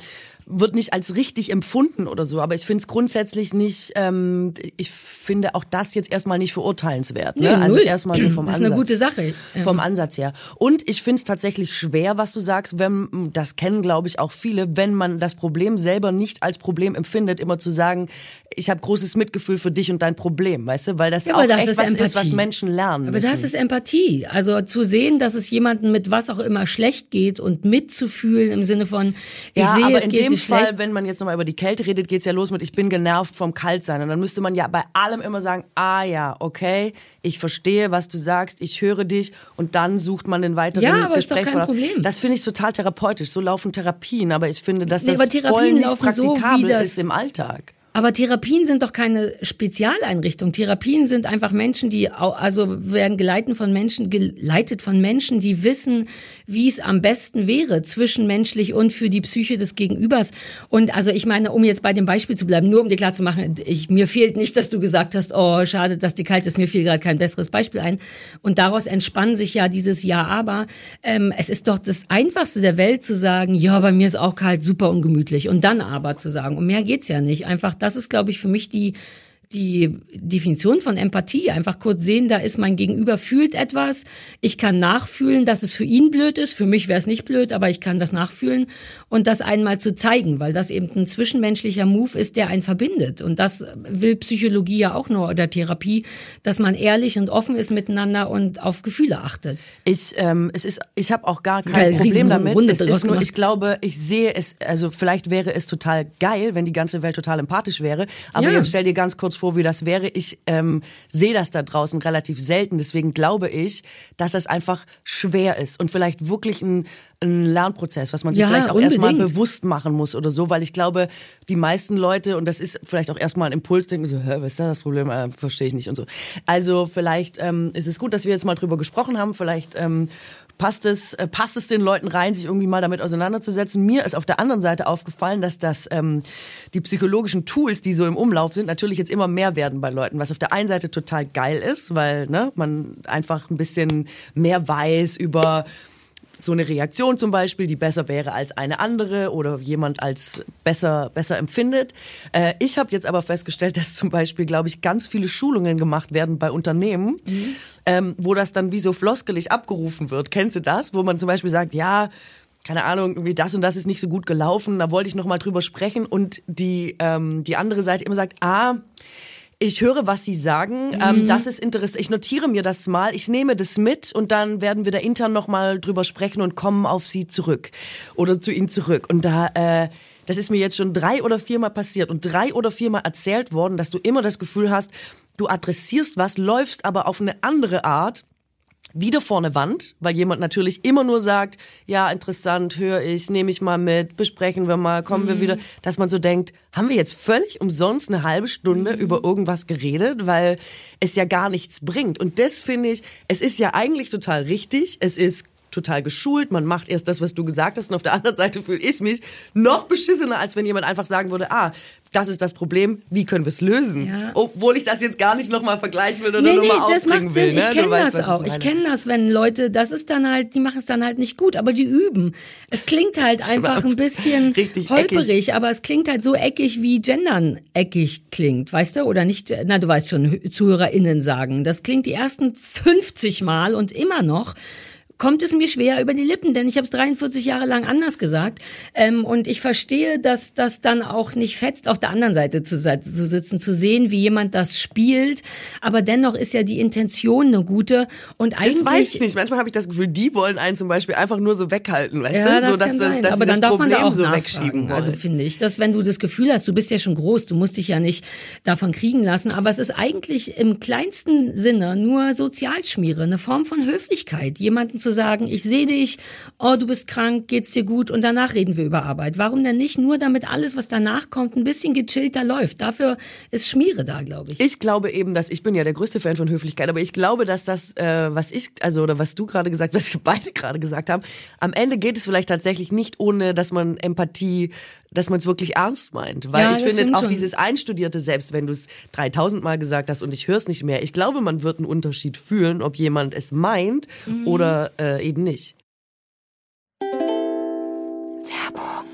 Speaker 3: wird nicht als richtig empfunden oder so. Aber ich finde es grundsätzlich nicht, ähm, ich finde auch das jetzt erstmal nicht verurteilenswert. Ne?
Speaker 2: Nee,
Speaker 3: also erstmal so vom
Speaker 2: Ist
Speaker 3: Ansatz.
Speaker 2: eine gute Sache.
Speaker 3: Vom Ansatz her. Und ich finde es tatsächlich schwer, was du sagst, wenn, das kennen glaube ich auch viele, wenn man das Problem selber nicht als Problem empfindet, immer zu sagen, ich habe großes Mitgefühl für dich und dein Problem, weißt du? Weil das
Speaker 2: Ja,
Speaker 3: auch
Speaker 2: aber das
Speaker 3: echt
Speaker 2: ist
Speaker 3: was ist,
Speaker 2: Empathie.
Speaker 3: was Menschen lernen
Speaker 2: Aber
Speaker 3: müssen.
Speaker 2: das ist Empathie. Also zu sehen, dass es jemandem mit was auch immer schlecht geht und mitzufühlen im Sinne von, ich
Speaker 3: ja,
Speaker 2: sehe,
Speaker 3: aber
Speaker 2: es
Speaker 3: in
Speaker 2: geht
Speaker 3: dem Fall,
Speaker 2: schlecht.
Speaker 3: wenn man jetzt nochmal über die Kälte redet, geht's ja los mit, ich bin genervt vom Kaltsein. Und dann müsste man ja bei allem immer sagen, ah ja, okay, ich verstehe, was du sagst, ich höre dich und dann sucht man den weiteren
Speaker 2: Ja, aber ist doch kein. Problem.
Speaker 3: Das finde ich total therapeutisch. So laufen Therapien, aber ich finde, dass
Speaker 2: Nee,
Speaker 3: das
Speaker 2: aber
Speaker 3: voll nicht
Speaker 2: so,
Speaker 3: praktikabel
Speaker 2: das-
Speaker 3: ist im Alltag.
Speaker 2: Aber Therapien sind doch keine Spezialeinrichtung. Therapien sind einfach Menschen, die also werden geleitet von Menschen, geleitet von Menschen, die wissen, wie es am besten wäre, zwischenmenschlich und für die Psyche des Gegenübers. Und also ich meine, um jetzt bei dem Beispiel zu bleiben, nur um dir klar zu machen, ich, mir fehlt nicht, dass du gesagt hast, oh, schade, dass die kalt ist, mir fiel gerade kein besseres Beispiel ein. Und daraus entspann sich ja dieses Ja, aber ähm, es ist doch das Einfachste der Welt zu sagen, ja, bei mir ist auch kalt, super ungemütlich. Und dann aber zu sagen, um mehr geht's ja nicht. Einfach, das ist, glaube ich, für mich die die Definition von Empathie. Einfach kurz sehen, da ist mein Gegenüber fühlt etwas. Ich kann nachfühlen, dass es für ihn blöd ist. Für mich wäre es nicht blöd, aber ich kann das nachfühlen und das einmal zu zeigen, weil das eben ein zwischenmenschlicher Move ist, der einen verbindet. Und das will Psychologie ja auch nur oder Therapie, dass man ehrlich und offen ist miteinander und auf Gefühle achtet.
Speaker 3: Ich, ähm, es ist, ich habe auch gar kein geil, Problem damit. Runde es ist nur, ich glaube, ich sehe es, also vielleicht wäre es total geil, wenn die ganze Welt total empathisch wäre. Aber ja. jetzt stell dir ganz kurz vor, vor, wie das wäre. Ich ähm, sehe das da draußen relativ selten. Deswegen glaube ich, dass das einfach schwer ist und vielleicht wirklich ein, ein Lernprozess, was man sich ja, vielleicht auch erstmal bewusst machen muss oder so, weil ich glaube, die meisten Leute, und das ist vielleicht auch erstmal ein Impuls, denken so, Hä, was ist da das Problem? Äh, Verstehe ich nicht und so. Also vielleicht ähm, ist es gut, dass wir jetzt mal drüber gesprochen haben. Vielleicht ähm, passt es, äh, passt es den Leuten rein, sich irgendwie mal damit auseinanderzusetzen. Mir ist auf der anderen Seite aufgefallen, dass das ähm, die psychologischen Tools, die so im Umlauf sind, natürlich jetzt immer mehr werden bei Leuten, was auf der einen Seite total geil ist, weil ne, man einfach ein bisschen mehr weiß über so eine Reaktion zum Beispiel, die besser wäre als eine andere oder jemand als besser, besser empfindet. Äh, ich habe jetzt aber festgestellt, [laughs] dass zum Beispiel, glaube ich, ganz viele Schulungen gemacht werden bei Unternehmen, mhm. ähm, wo das dann wie so floskelig abgerufen wird. Kennst du das? Wo man zum Beispiel sagt, ja, keine Ahnung, irgendwie das und das ist nicht so gut gelaufen, da wollte ich noch mal drüber sprechen und die, ähm, die andere Seite immer sagt, ah, ich höre, was Sie sagen. Ähm, mhm. Ähm, das ist interessant. Ich notiere mir das mal. Ich nehme das mit und dann werden wir da intern noch mal drüber sprechen und kommen auf Sie zurück oder zu Ihnen zurück. Und da, äh, das ist mir jetzt schon drei oder viermal passiert und drei oder viermal erzählt worden, dass du immer das Gefühl hast, du adressierst was, läufst aber auf eine andere Art wieder vor eine Wand, weil jemand natürlich immer nur sagt, ja, interessant, höre ich, nehme ich mal mit, besprechen wir mal, kommen mhm. wir wieder, dass man so denkt, haben wir jetzt völlig umsonst eine halbe Stunde mhm. über irgendwas geredet, weil es ja gar nichts bringt. Und das finde ich, es ist ja eigentlich total richtig, es ist total geschult, man macht erst das, was du gesagt hast und auf der anderen Seite fühle ich mich noch beschissener, als wenn jemand einfach sagen würde, ah, das ist das Problem, wie können wir es lösen? Ja. Obwohl ich das jetzt gar nicht nochmal vergleichen will oder nee, nochmal nee, aufbringen will.
Speaker 2: Ne? Ich kenne das auch. Ich, ich kenne das, wenn Leute, das ist dann halt, die machen es dann halt nicht gut, aber die üben. Es klingt halt einfach ein bisschen [laughs] Richtig holperig, eckig. aber es klingt halt so eckig, wie Gendern eckig klingt, weißt du? Oder nicht, na du weißt schon, ZuhörerInnen sagen. Das klingt die ersten 50 Mal und immer noch kommt es mir schwer über die Lippen, denn ich habe es 43 Jahre lang anders gesagt. Ähm, und ich verstehe, dass das dann auch nicht fetzt, auf der anderen Seite zu, zu sitzen, zu sehen, wie jemand das spielt. Aber dennoch ist ja die Intention eine gute. Und eigentlich.
Speaker 3: Das weiß ich nicht. Manchmal habe ich das Gefühl, die wollen einen zum Beispiel einfach nur so weghalten, weißt ja, du? Das so, dass,
Speaker 2: kann
Speaker 3: dass
Speaker 2: Aber dann
Speaker 3: darf
Speaker 2: Problem
Speaker 3: man
Speaker 2: da auch
Speaker 3: so
Speaker 2: wegschieben. Wollen. Also finde ich, dass wenn du das Gefühl hast, du bist ja schon groß, du musst dich ja nicht davon kriegen lassen. Aber es ist eigentlich im kleinsten Sinne nur Sozialschmiere, eine Form von Höflichkeit, jemanden zu sagen, ich sehe dich, oh, du bist krank, geht's dir gut und danach reden wir über Arbeit. Warum denn nicht nur, damit alles, was danach kommt, ein bisschen gechillter läuft? Dafür ist Schmiere da, glaube ich.
Speaker 3: Ich glaube eben, dass ich bin ja der größte Fan von Höflichkeit, aber ich glaube, dass das, äh, was ich, also oder was du gerade gesagt, [laughs] was wir beide gerade gesagt haben, am Ende geht es vielleicht tatsächlich nicht ohne, dass man Empathie dass man es wirklich ernst meint. Weil ja, ich finde auch schon. dieses Einstudierte, selbst wenn du es 3000 Mal gesagt hast und ich höre es nicht mehr, ich glaube, man wird einen Unterschied fühlen, ob jemand es meint mhm. oder äh, eben nicht. Werbung.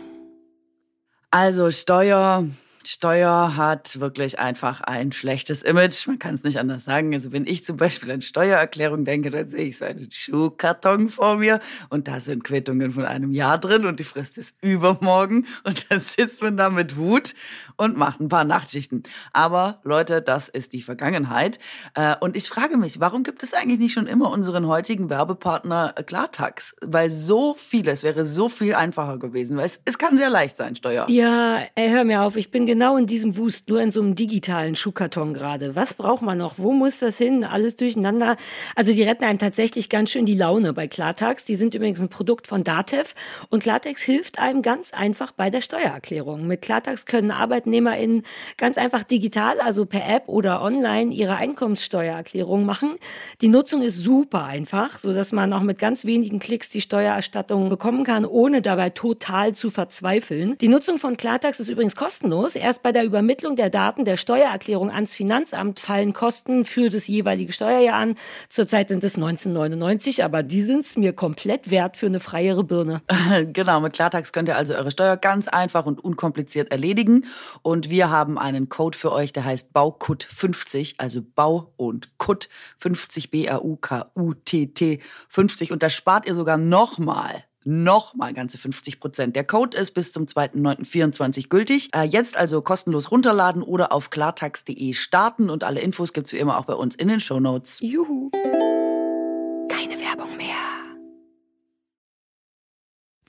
Speaker 3: Also Steuer Steuer hat wirklich einfach ein schlechtes Image. Man kann es nicht anders sagen. Also wenn ich zum Beispiel an Steuererklärung denke, dann sehe ich so einen Schuhkarton vor mir und da sind Quittungen von einem Jahr drin und die Frist ist übermorgen und dann sitzt man da mit Wut und macht ein paar Nachtschichten. Aber Leute, das ist die Vergangenheit. Äh, und ich frage mich, warum gibt es eigentlich nicht schon immer unseren heutigen Werbepartner Klartax? Weil so vieles wäre so viel einfacher gewesen. Weil es, es kann sehr leicht sein, Steuer.
Speaker 2: Ja, ey, hör mir auf. Ich bin genau in diesem Wust, nur in so einem digitalen Schuhkarton gerade. Was braucht man noch? Wo muss das hin? Alles durcheinander. Also die retten einem tatsächlich ganz schön die Laune bei Klartax. Die sind übrigens ein Produkt von Datev und Klartex hilft einem ganz einfach bei der Steuererklärung. Mit Klartax können ArbeitnehmerInnen ganz einfach digital, also per App oder online, ihre Einkommenssteuererklärung machen. Die Nutzung ist super einfach, so dass man auch mit ganz wenigen Klicks die Steuererstattung bekommen kann, ohne dabei total zu verzweifeln. Die Nutzung von Klartax ist übrigens kostenlos. Erst bei der Übermittlung der Daten der Steuererklärung ans Finanzamt fallen Kosten für das jeweilige Steuerjahr an. Zurzeit sind es 1999, aber die sind es mir komplett wert für eine freiere Birne. [laughs]
Speaker 1: Genau, mit Klartax könnt ihr also eure Steuer ganz einfach und unkompliziert erledigen. Und wir haben einen Code für euch, der heißt BAUKUT50, also Bau und Kut 50 B-A-U-K-U-T-T 50. Und da spart ihr sogar nochmal nochmal ganze 50 Prozent. Der Code ist bis zum 2.9.24 gültig. Äh, jetzt also kostenlos runterladen oder auf klartax.de starten und alle Infos gibt's wie immer auch bei uns in den Show Notes.
Speaker 2: Juhu.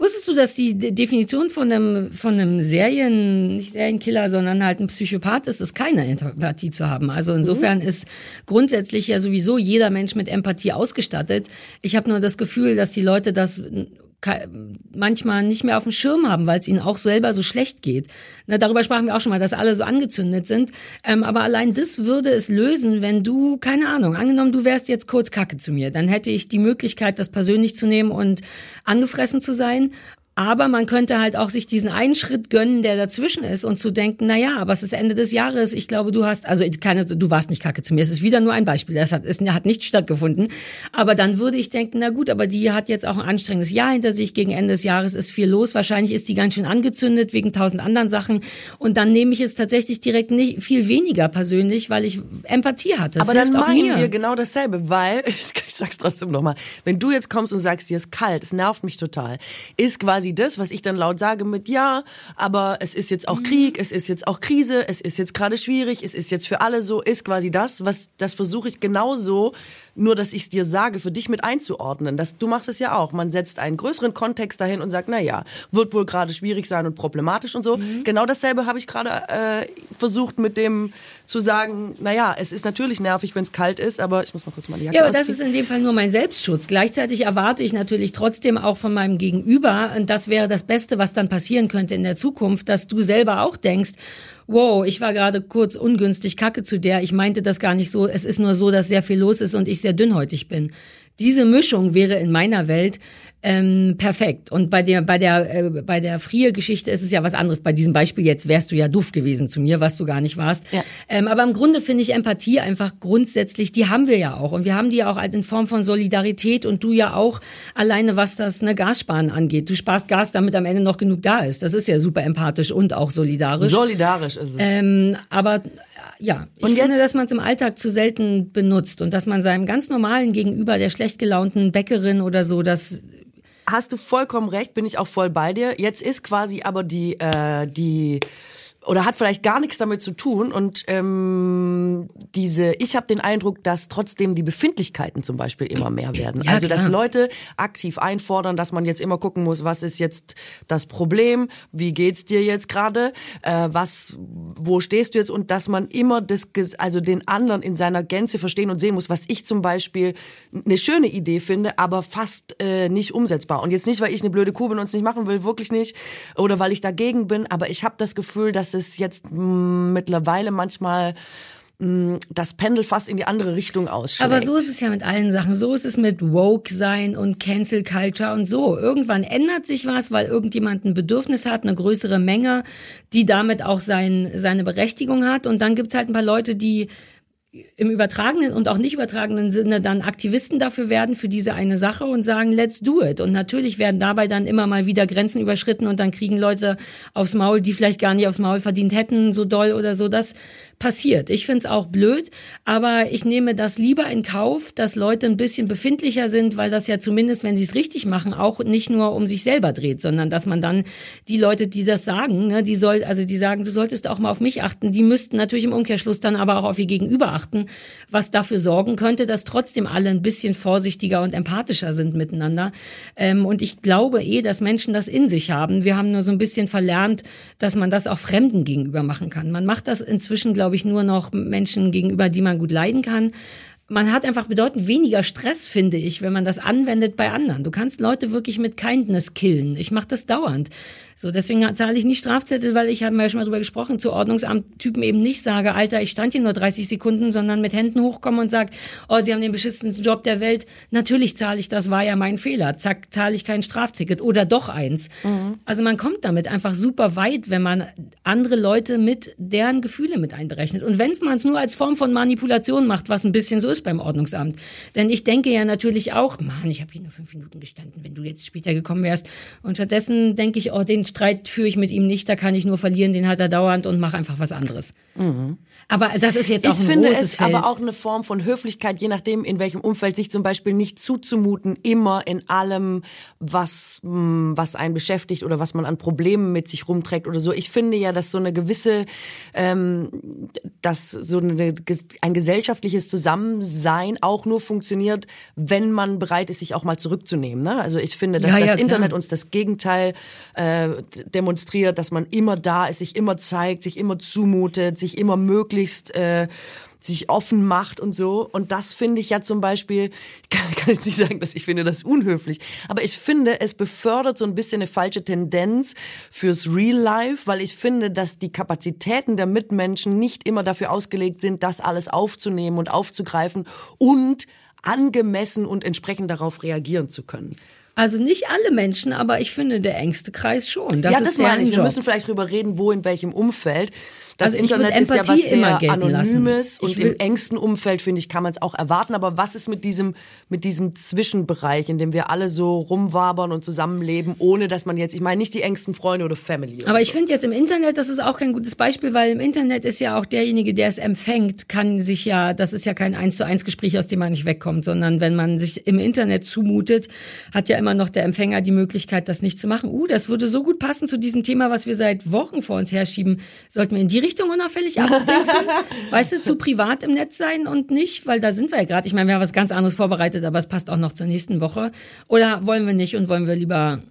Speaker 2: Wusstest du, dass die Definition von einem, von einem Serien, nicht Serienkiller, sondern halt ein Psychopath ist, ist keine Empathie zu haben. Also insofern mhm. ist grundsätzlich ja sowieso jeder Mensch mit Empathie ausgestattet. Ich habe nur das Gefühl, dass die Leute das manchmal nicht mehr auf dem Schirm haben, weil es ihnen auch selber so schlecht geht. Na, darüber sprachen wir auch schon mal, dass alle so angezündet sind. Ähm, aber allein das würde es lösen, wenn du, keine Ahnung, angenommen, du wärst jetzt kurz Kacke zu mir, dann hätte ich die Möglichkeit, das persönlich zu nehmen und angefressen zu sein. Aber man könnte halt auch sich diesen einen Schritt gönnen, der dazwischen ist und zu denken, na ja, aber es ist Ende des Jahres. Ich glaube, du hast, also keine, du warst nicht kacke zu mir. Es ist wieder nur ein Beispiel. Das hat, es hat nicht stattgefunden. Aber dann würde ich denken, na gut, aber die hat jetzt auch ein anstrengendes Jahr hinter sich. Gegen Ende des Jahres ist viel los. Wahrscheinlich ist die ganz schön angezündet wegen tausend anderen Sachen. Und dann nehme ich es tatsächlich direkt nicht viel weniger persönlich, weil ich Empathie hatte.
Speaker 3: Das aber dann meinen wir genau dasselbe, weil, [laughs] ich sag's trotzdem nochmal, wenn du jetzt kommst und sagst, dir ist kalt, es nervt mich total, ist quasi quasi das, was ich dann laut sage mit ja, aber es ist jetzt auch mhm. Krieg, es ist jetzt auch Krise, es ist jetzt gerade schwierig, es ist jetzt für alle so, ist quasi das, was das versuche ich genauso nur dass ich es dir sage, für dich mit einzuordnen. Das, du machst es ja auch. Man setzt einen größeren Kontext dahin und sagt, na ja, wird wohl gerade schwierig sein und problematisch und so. Mhm. Genau dasselbe habe ich gerade äh, versucht mit dem zu sagen, na ja, es ist natürlich nervig, wenn es kalt ist, aber ich muss mal kurz mal die Jacke
Speaker 2: Ja, aber das ist in dem Fall nur mein Selbstschutz. Gleichzeitig erwarte ich natürlich trotzdem auch von meinem Gegenüber, und das wäre das Beste, was dann passieren könnte in der Zukunft, dass du selber auch denkst, wow, ich war gerade kurz ungünstig kacke zu der, ich meinte das gar nicht so, es ist nur so, dass sehr viel los ist und ich sehr dünnhäutig bin. Diese Mischung wäre in meiner Welt ähm, perfekt. Und bei der, bei der, äh, bei der Frier-Geschichte ist es ja was anderes. Bei diesem Beispiel jetzt wärst du ja doof gewesen zu mir, was du gar nicht warst. Ja. Ähm, aber im Grunde finde ich Empathie einfach grundsätzlich, die haben wir ja auch. Und wir haben die ja auch in Form von Solidarität und du ja auch alleine, was das ne, Gassparen angeht. Du sparst Gas, damit am Ende noch genug da ist. Das ist ja super empathisch und auch solidarisch.
Speaker 3: Solidarisch ist es.
Speaker 2: Ähm, aber ja, ich und finde, dass man es im Alltag zu selten benutzt und dass man seinem ganz normalen Gegenüber, der schlecht gelaunten Bäckerin oder so, das
Speaker 3: Hast du vollkommen recht, bin ich auch voll bei dir. Jetzt ist quasi aber die, äh, die oder hat vielleicht gar nichts damit zu tun. Und ähm, diese, ich habe den Eindruck, dass trotzdem die Befindlichkeiten zum Beispiel immer mehr werden. Ja, also dass Leute aktiv einfordern, dass man jetzt immer gucken muss, was ist jetzt das Problem, wie geht's dir jetzt gerade, äh, was, wo stehst du jetzt und dass man immer das, also den anderen in seiner Gänze verstehen und sehen muss, was ich zum Beispiel eine schöne Idee finde, aber fast äh, nicht umsetzbar. Und jetzt nicht, weil ich eine blöde Kuh bin und es nicht machen will, wirklich nicht, oder weil ich dagegen bin, aber ich habe das Gefühl, dass es jetzt mh, mm, mittlerweile manchmal mm, das Pendel fast in die andere Richtung ausschlägt.
Speaker 2: Aber so ist es ja mit allen Sachen. So ist es mit Woke sein und Cancel Culture und so. Irgendwann ändert sich was, weil irgendjemand ein Bedürfnis hat, eine größere Menge, die damit auch sein, seine Berechtigung hat. Und dann gibt's halt ein paar Leute, die im übertragenen und auch nicht übertragenen Sinne dann Aktivisten dafür werden, für diese eine Sache und sagen, let's do it. Und natürlich werden dabei dann immer mal wieder Grenzen überschritten und dann kriegen Leute aufs Maul, die vielleicht gar nicht aufs Maul verdient hätten, so doll oder so. Das passiert. Ich finde es auch blöd, aber ich nehme das lieber in Kauf, dass Leute ein bisschen befindlicher sind, weil das ja zumindest, wenn sie es richtig machen, auch nicht nur um sich selber dreht, sondern dass man dann die Leute, die das sagen, ne, die soll, also die sagen, du solltest auch mal auf mich achten, die müssten natürlich im Umkehrschluss dann aber auch auf ihr Gegenüber achten, was dafür sorgen könnte, dass trotzdem alle ein bisschen vorsichtiger und empathischer sind miteinander. Ähm, und ich glaube eh, dass Menschen das in sich haben. Wir haben nur so ein bisschen verlernt, dass man das auch Fremden gegenüber machen kann. Man macht das inzwischen, glaube ich, nur noch Menschen gegenüber, die man gut leiden kann man hat einfach bedeutend weniger Stress, finde ich, wenn man das anwendet bei anderen. Du kannst Leute wirklich mit Kindness killen. Ich mache das dauernd. So, deswegen zahle ich nicht Strafzettel, weil ich, haben wir ja schon mal drüber gesprochen, zu Ordnungsamttypen eben nicht sage, Alter, ich stand hier nur 30 Sekunden, sondern mit Händen hochkomme und sage, oh, Sie haben den beschissensten Job der Welt. Natürlich zahle ich, das war ja mein Fehler. Zack, zahle ich kein Strafticket oder doch eins. Mhm. Also man kommt damit einfach super weit, wenn man andere Leute mit deren Gefühle mit einberechnet. Und wenn man es nur als Form von Manipulation macht, was ein bisschen so ist beim Ordnungsamt. Denn ich denke ja natürlich auch, Mann, ich habe hier nur fünf Minuten gestanden, wenn du jetzt später gekommen wärst. Und stattdessen denke ich, oh, den Streit führe ich mit ihm nicht, da kann ich nur verlieren, den hat er dauernd und mache einfach was anderes. Mhm. Aber das ist jetzt auch
Speaker 3: ich
Speaker 2: ein
Speaker 3: finde
Speaker 2: großes
Speaker 3: es
Speaker 2: Feld.
Speaker 3: aber auch eine Form von Höflichkeit, je nachdem, in welchem Umfeld sich zum Beispiel nicht zuzumuten, immer in allem, was, mm, was einen beschäftigt oder was man an Problemen mit sich rumträgt oder so. Ich finde ja, dass so eine gewisse, ähm, dass so eine, ein gesellschaftliches Zusammensein auch nur funktioniert, wenn man bereit ist, sich auch mal zurückzunehmen. Ne? Also ich finde, dass
Speaker 2: Ja, ja,
Speaker 3: das
Speaker 2: klar.
Speaker 3: Internet uns das Gegenteil äh, demonstriert, dass man immer da ist, sich immer zeigt, sich immer zumutet, sich immer möglichst äh, sich offen macht und so. Und das finde ich ja zum Beispiel, ich kann, kann jetzt nicht sagen, dass ich finde das unhöflich, aber ich finde, es befördert so ein bisschen eine falsche Tendenz fürs Real Life, weil ich finde, dass die Kapazitäten der Mitmenschen nicht immer dafür ausgelegt sind, das alles aufzunehmen und aufzugreifen und angemessen und entsprechend darauf reagieren zu können.
Speaker 2: Also nicht alle Menschen, aber ich finde der engste Kreis schon. Das
Speaker 3: ja, das meine ich. Wir müssen vielleicht drüber reden, wo, in welchem Umfeld. Das
Speaker 2: Also
Speaker 3: Internet ist ja was sehr. Anonymes und im engsten Umfeld, finde ich, kann man es auch erwarten. Aber was ist mit diesem, mit diesem Zwischenbereich, in dem wir alle so rumwabern und zusammenleben, ohne dass man jetzt, ich meine nicht die engsten Freunde oder Family.
Speaker 2: Aber ich
Speaker 3: so.
Speaker 2: finde jetzt im Internet, das ist auch kein gutes Beispiel, weil im Internet ist ja auch derjenige, der es empfängt, kann sich ja, das ist ja kein eins zu eins Gespräch, aus dem man nicht wegkommt, sondern wenn man sich im Internet zumutet, hat ja immer noch der Empfänger die Möglichkeit, das nicht zu machen. Uh, das würde so gut passen zu diesem Thema, was wir seit Wochen vor uns herschieben. Sollten wir in die Richtung unauffällig abdingsen? [laughs] weißt du, zu privat im Netz sein und nicht, weil da sind wir ja gerade. Ich meine, wir haben was ganz anderes vorbereitet, aber es passt auch noch zur nächsten Woche. Oder wollen wir nicht und wollen wir lieber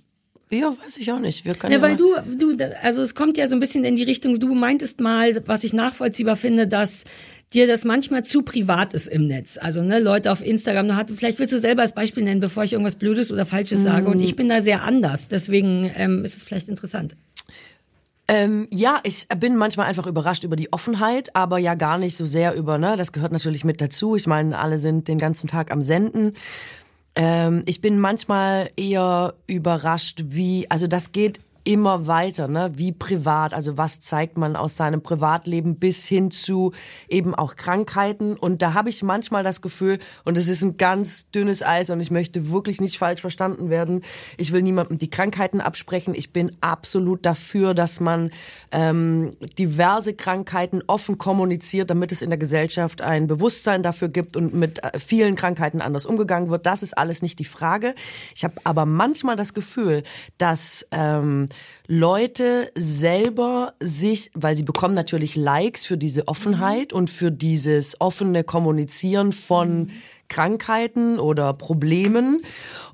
Speaker 3: Ja, weiß ich auch nicht. Wir können
Speaker 2: ja,
Speaker 3: ja
Speaker 2: weil du, du, also es kommt ja so ein bisschen in die Richtung, du meintest mal, was ich nachvollziehbar finde, dass dir das manchmal zu privat ist im Netz. Also ne, Leute auf Instagram, hat, vielleicht willst du selber als Beispiel nennen, bevor ich irgendwas Blödes oder Falsches sage. Und ich bin da sehr anders. Deswegen ähm, ist es vielleicht interessant.
Speaker 3: Ähm, ja, ich bin manchmal einfach überrascht über die Offenheit, aber ja gar nicht so sehr über, ne, das gehört natürlich mit dazu. Ich meine, alle sind den ganzen Tag am Senden. Ähm, ich bin manchmal eher überrascht, wie, also das geht immer weiter, ne? Wie privat, also was zeigt man aus seinem Privatleben bis hin zu eben auch Krankheiten. Und da habe ich manchmal das Gefühl, und es ist ein ganz dünnes Eis und ich möchte wirklich nicht falsch verstanden werden. Ich will niemandem die Krankheiten absprechen. Ich bin absolut dafür, dass man ähm, diverse Krankheiten offen kommuniziert, damit es in der Gesellschaft ein Bewusstsein dafür gibt und mit äh, vielen Krankheiten anders umgegangen wird. Das ist alles nicht die Frage. Ich habe aber manchmal das Gefühl, dass ähm, Leute selber sich, weil sie bekommen natürlich Likes für diese Offenheit und für dieses offene Kommunizieren von Krankheiten oder Problemen.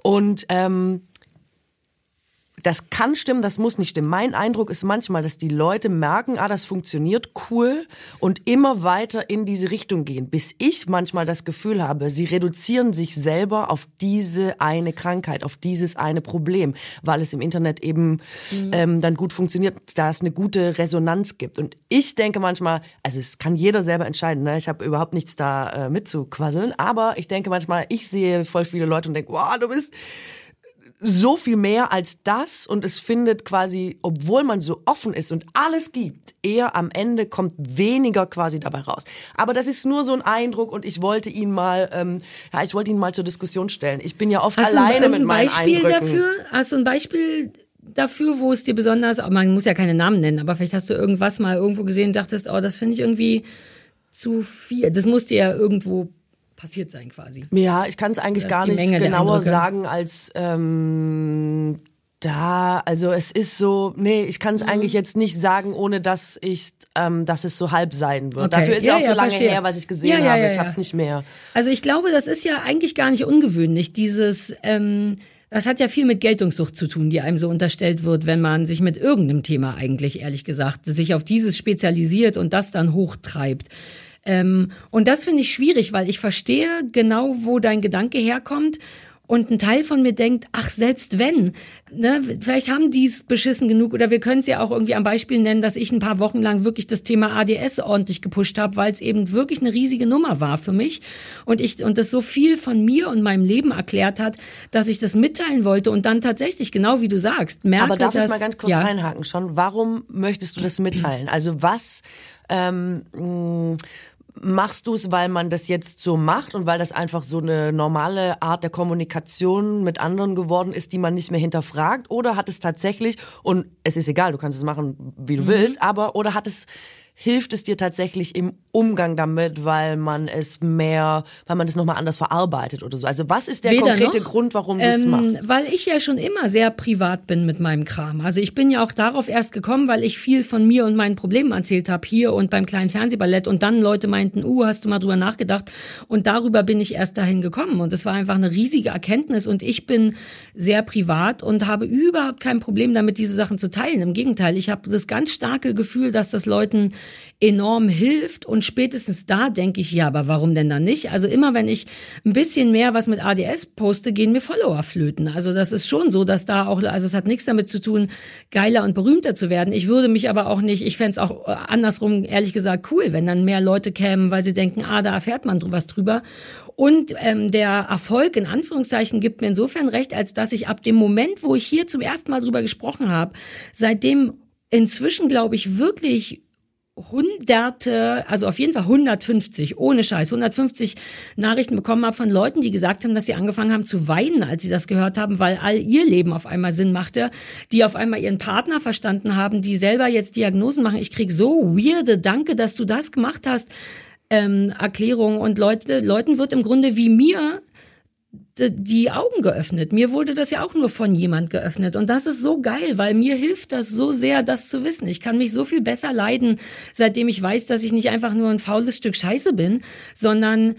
Speaker 3: Und ähm, das kann stimmen, das muss nicht stimmen. Mein Eindruck ist manchmal, dass die Leute merken, ah, das funktioniert cool und immer weiter in diese Richtung gehen, bis ich manchmal das Gefühl habe, sie reduzieren sich selber auf diese eine Krankheit, auf dieses eine Problem, weil es im Internet eben ähm, dann gut funktioniert, da es eine gute Resonanz gibt. Und ich denke manchmal, also es kann jeder selber entscheiden, ne? ich habe überhaupt nichts da äh, mitzuquasseln, aber ich denke manchmal, ich sehe voll viele Leute und denke, wow, du bist so viel mehr als das und es findet quasi, obwohl man so offen ist und alles gibt, eher am Ende kommt weniger quasi dabei raus. Aber das ist nur so ein Eindruck und ich wollte ihn mal, ähm, ja, ich wollte ihn mal zur Diskussion stellen. Ich bin ja oft
Speaker 2: Hast
Speaker 3: alleine
Speaker 2: ein,
Speaker 3: mit
Speaker 2: ein
Speaker 3: meinen
Speaker 2: Beispiel
Speaker 3: Eindrücken.
Speaker 2: dafür? Hast du ein Beispiel dafür, wo es dir besonders, man muss ja keine Namen nennen, aber vielleicht hast du irgendwas mal irgendwo gesehen und dachtest, oh, das finde ich irgendwie zu viel. Das muss dir ja irgendwo passiert sein quasi.
Speaker 3: Ja, ich kann es eigentlich gar nicht genauer sagen als ähm, da, also es ist so, nee, ich kann es mhm. eigentlich jetzt nicht sagen, ohne dass ich, ähm, dass es so halb sein wird. Okay. Dafür ist ja, auch ja, zu lange verstehe. her, was ich gesehen ja, habe. ich habe es nicht mehr.
Speaker 2: Also ich glaube, das ist ja eigentlich gar nicht ungewöhnlich. Dieses, ähm, das hat ja viel mit Geltungssucht zu tun, die einem so unterstellt wird, wenn man sich mit irgendeinem Thema eigentlich, ehrlich gesagt, sich auf dieses spezialisiert und das dann hochtreibt. Ähm, und das finde ich schwierig, weil ich verstehe genau, wo dein Gedanke herkommt. Und ein Teil von mir denkt, ach, selbst wenn, ne, vielleicht haben die es beschissen genug oder wir können es ja auch irgendwie am Beispiel nennen, dass ich ein paar Wochen lang wirklich das Thema ADS ordentlich gepusht habe, weil es eben wirklich eine riesige Nummer war für mich und ich und das so viel von mir und meinem Leben erklärt hat, dass ich das mitteilen wollte und dann tatsächlich genau wie du sagst, merke,
Speaker 3: Aber darf
Speaker 2: dass,
Speaker 3: ich mal ganz kurz ja, reinhaken schon? Warum möchtest du das mitteilen? Also was ähm, machst du es, weil man das jetzt so macht und weil das einfach so eine normale Art der Kommunikation mit anderen geworden ist, die man nicht mehr hinterfragt? Oder hat es tatsächlich, und es ist egal, du kannst es machen, wie du mhm. willst, aber, oder hat es hilft es dir tatsächlich im Umgang damit, weil man es mehr, weil man das nochmal anders verarbeitet oder so? Also was ist der Weder konkrete noch, Grund, warum du es ähm, machst?
Speaker 2: Weil ich ja schon immer sehr privat bin mit meinem Kram. Also ich bin ja auch darauf erst gekommen, weil ich viel von mir und meinen Problemen erzählt habe hier und beim kleinen Fernsehballett und dann Leute meinten, uh, hast du mal drüber nachgedacht? Und darüber bin ich erst dahin gekommen und es war einfach eine riesige Erkenntnis und ich bin sehr privat und habe überhaupt kein Problem damit, diese Sachen zu teilen. Im Gegenteil, ich habe das ganz starke Gefühl, dass das Leuten enorm hilft. Und spätestens da denke ich, ja, aber warum denn dann nicht? Also immer wenn ich ein bisschen mehr was mit ADS poste, gehen mir Follower flöten. Also das ist schon so, dass da auch, also es hat nichts damit zu tun, geiler und berühmter zu werden. Ich würde mich aber auch nicht, ich fände es auch andersrum, ehrlich gesagt, cool, wenn dann mehr Leute kämen, weil sie denken, ah, da erfährt man was drüber. Und ähm, der Erfolg in Anführungszeichen gibt mir insofern recht, als dass ich ab dem Moment, wo ich hier zum ersten Mal drüber gesprochen habe, seitdem inzwischen, glaube ich, wirklich hunderte, also auf jeden Fall 150, ohne Scheiß, 150 Nachrichten bekommen habe von Leuten, die gesagt haben, dass sie angefangen haben zu weinen, als sie das gehört haben, weil all ihr Leben auf einmal Sinn machte, die auf einmal ihren Partner verstanden haben, die selber jetzt Diagnosen machen. Ich krieg so weirde, danke, dass du das gemacht hast, ähm, Erklärungen und Leute, Leuten wird im Grunde wie mir die Augen geöffnet. Mir wurde das ja auch nur von jemand geöffnet. Und das ist so geil, weil mir hilft das so sehr, das zu wissen. Ich kann mich so viel besser leiden, seitdem ich weiß, dass ich nicht einfach nur ein faules Stück Scheiße bin, sondern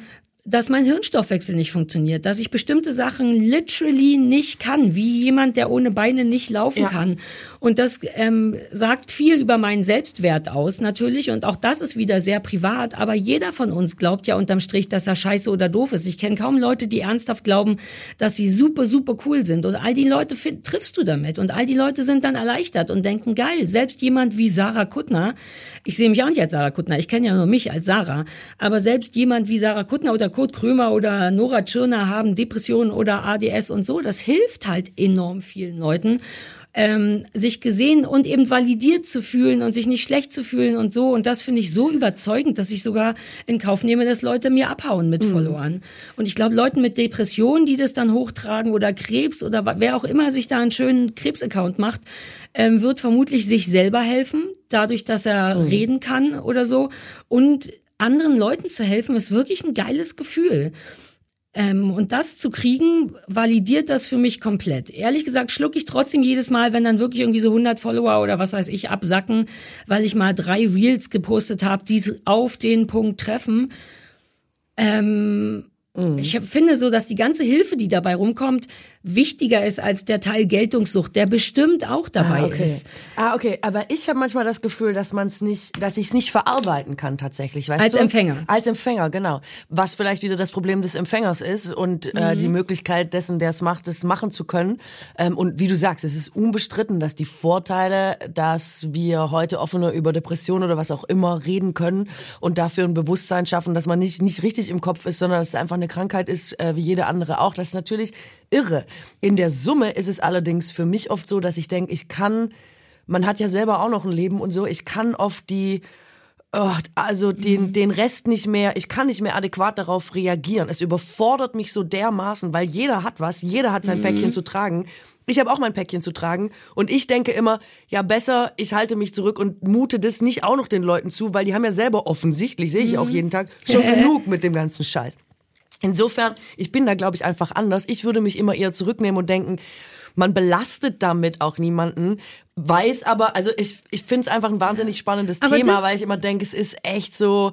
Speaker 2: dass mein Hirnstoffwechsel nicht funktioniert, dass ich bestimmte Sachen literally nicht kann, wie jemand, der ohne Beine nicht laufen ja. kann. Und das ähm, sagt viel über meinen Selbstwert aus, natürlich. Und auch das ist wieder sehr privat. Aber jeder von uns glaubt ja unterm Strich, dass er scheiße oder doof ist. Ich kenne kaum Leute, die ernsthaft glauben, dass sie super, super cool sind. Und all die Leute triffst du damit. Und all die Leute sind dann erleichtert und denken, geil, selbst jemand wie Sarah Kuttner, ich sehe mich auch nicht als Sarah Kuttner, ich kenne ja nur mich als Sarah, aber selbst jemand wie Sarah Kuttner oder Kurt Krömer oder Nora Tschirner haben Depressionen oder ADS und so. Das hilft halt enorm vielen Leuten ähm, sich gesehen und eben validiert zu fühlen und sich nicht schlecht zu fühlen und so. Und das finde ich so überzeugend, dass ich sogar in Kauf nehme, dass Leute mir abhauen mit mhm. Followern. Und ich glaube, Leuten mit Depressionen, die das dann hochtragen oder Krebs oder wer auch immer sich da einen schönen Krebsaccount macht, ähm, wird vermutlich sich selber helfen, dadurch, dass er mhm. reden kann oder so. Und anderen Leuten zu helfen, ist wirklich ein geiles Gefühl. Ähm, und das zu kriegen, validiert das für mich komplett. Ehrlich gesagt schlucke ich trotzdem jedes Mal, wenn dann wirklich irgendwie so 100 Follower oder was weiß ich absacken, weil ich mal drei Reels gepostet habe, die auf den Punkt treffen. Ähm, Mhm. Ich finde so, dass die ganze Hilfe, die dabei rumkommt, wichtiger ist als der Teil Geltungssucht, der bestimmt auch dabei
Speaker 3: ah, okay.
Speaker 2: ist.
Speaker 3: Ah, okay. Aber ich habe manchmal das Gefühl, dass man es nicht, dass ich es nicht verarbeiten kann tatsächlich. Weißt
Speaker 2: als
Speaker 3: du?
Speaker 2: Empfänger.
Speaker 3: Als Empfänger, genau. Was vielleicht wieder das Problem des Empfängers ist und äh, mhm. äh, die Möglichkeit dessen, der es macht, es machen zu können. Ähm, und wie du sagst, es ist unbestritten, dass die Vorteile, dass wir heute offener über Depressionen oder was auch immer reden können und dafür ein Bewusstsein schaffen, dass man nicht nicht richtig im Kopf ist, sondern dass es einfach eine Krankheit ist, äh, wie jede andere auch. Das ist natürlich irre. In der Summe ist es allerdings für mich oft so, dass ich denke, ich kann, man hat ja selber auch noch ein Leben und so, ich kann oft die oh, also den, den Rest nicht mehr, ich kann nicht mehr adäquat darauf reagieren. Es überfordert mich so dermaßen, weil jeder hat was, jeder hat sein Päckchen zu tragen. Ich habe auch mein Päckchen zu tragen und ich denke immer, ja besser, ich halte mich zurück und mute das nicht auch noch den Leuten zu, weil die haben ja selber offensichtlich, sehe ich auch jeden Tag, schon [laughs] genug mit dem ganzen Scheiß. Insofern, ich bin da glaube ich einfach anders. Ich würde mich immer eher zurücknehmen und denken, man belastet damit auch niemanden, weiß aber, also ich, ich finde es einfach ein wahnsinnig spannendes
Speaker 2: Aber
Speaker 3: Thema, weil ich immer denke, es ist echt so,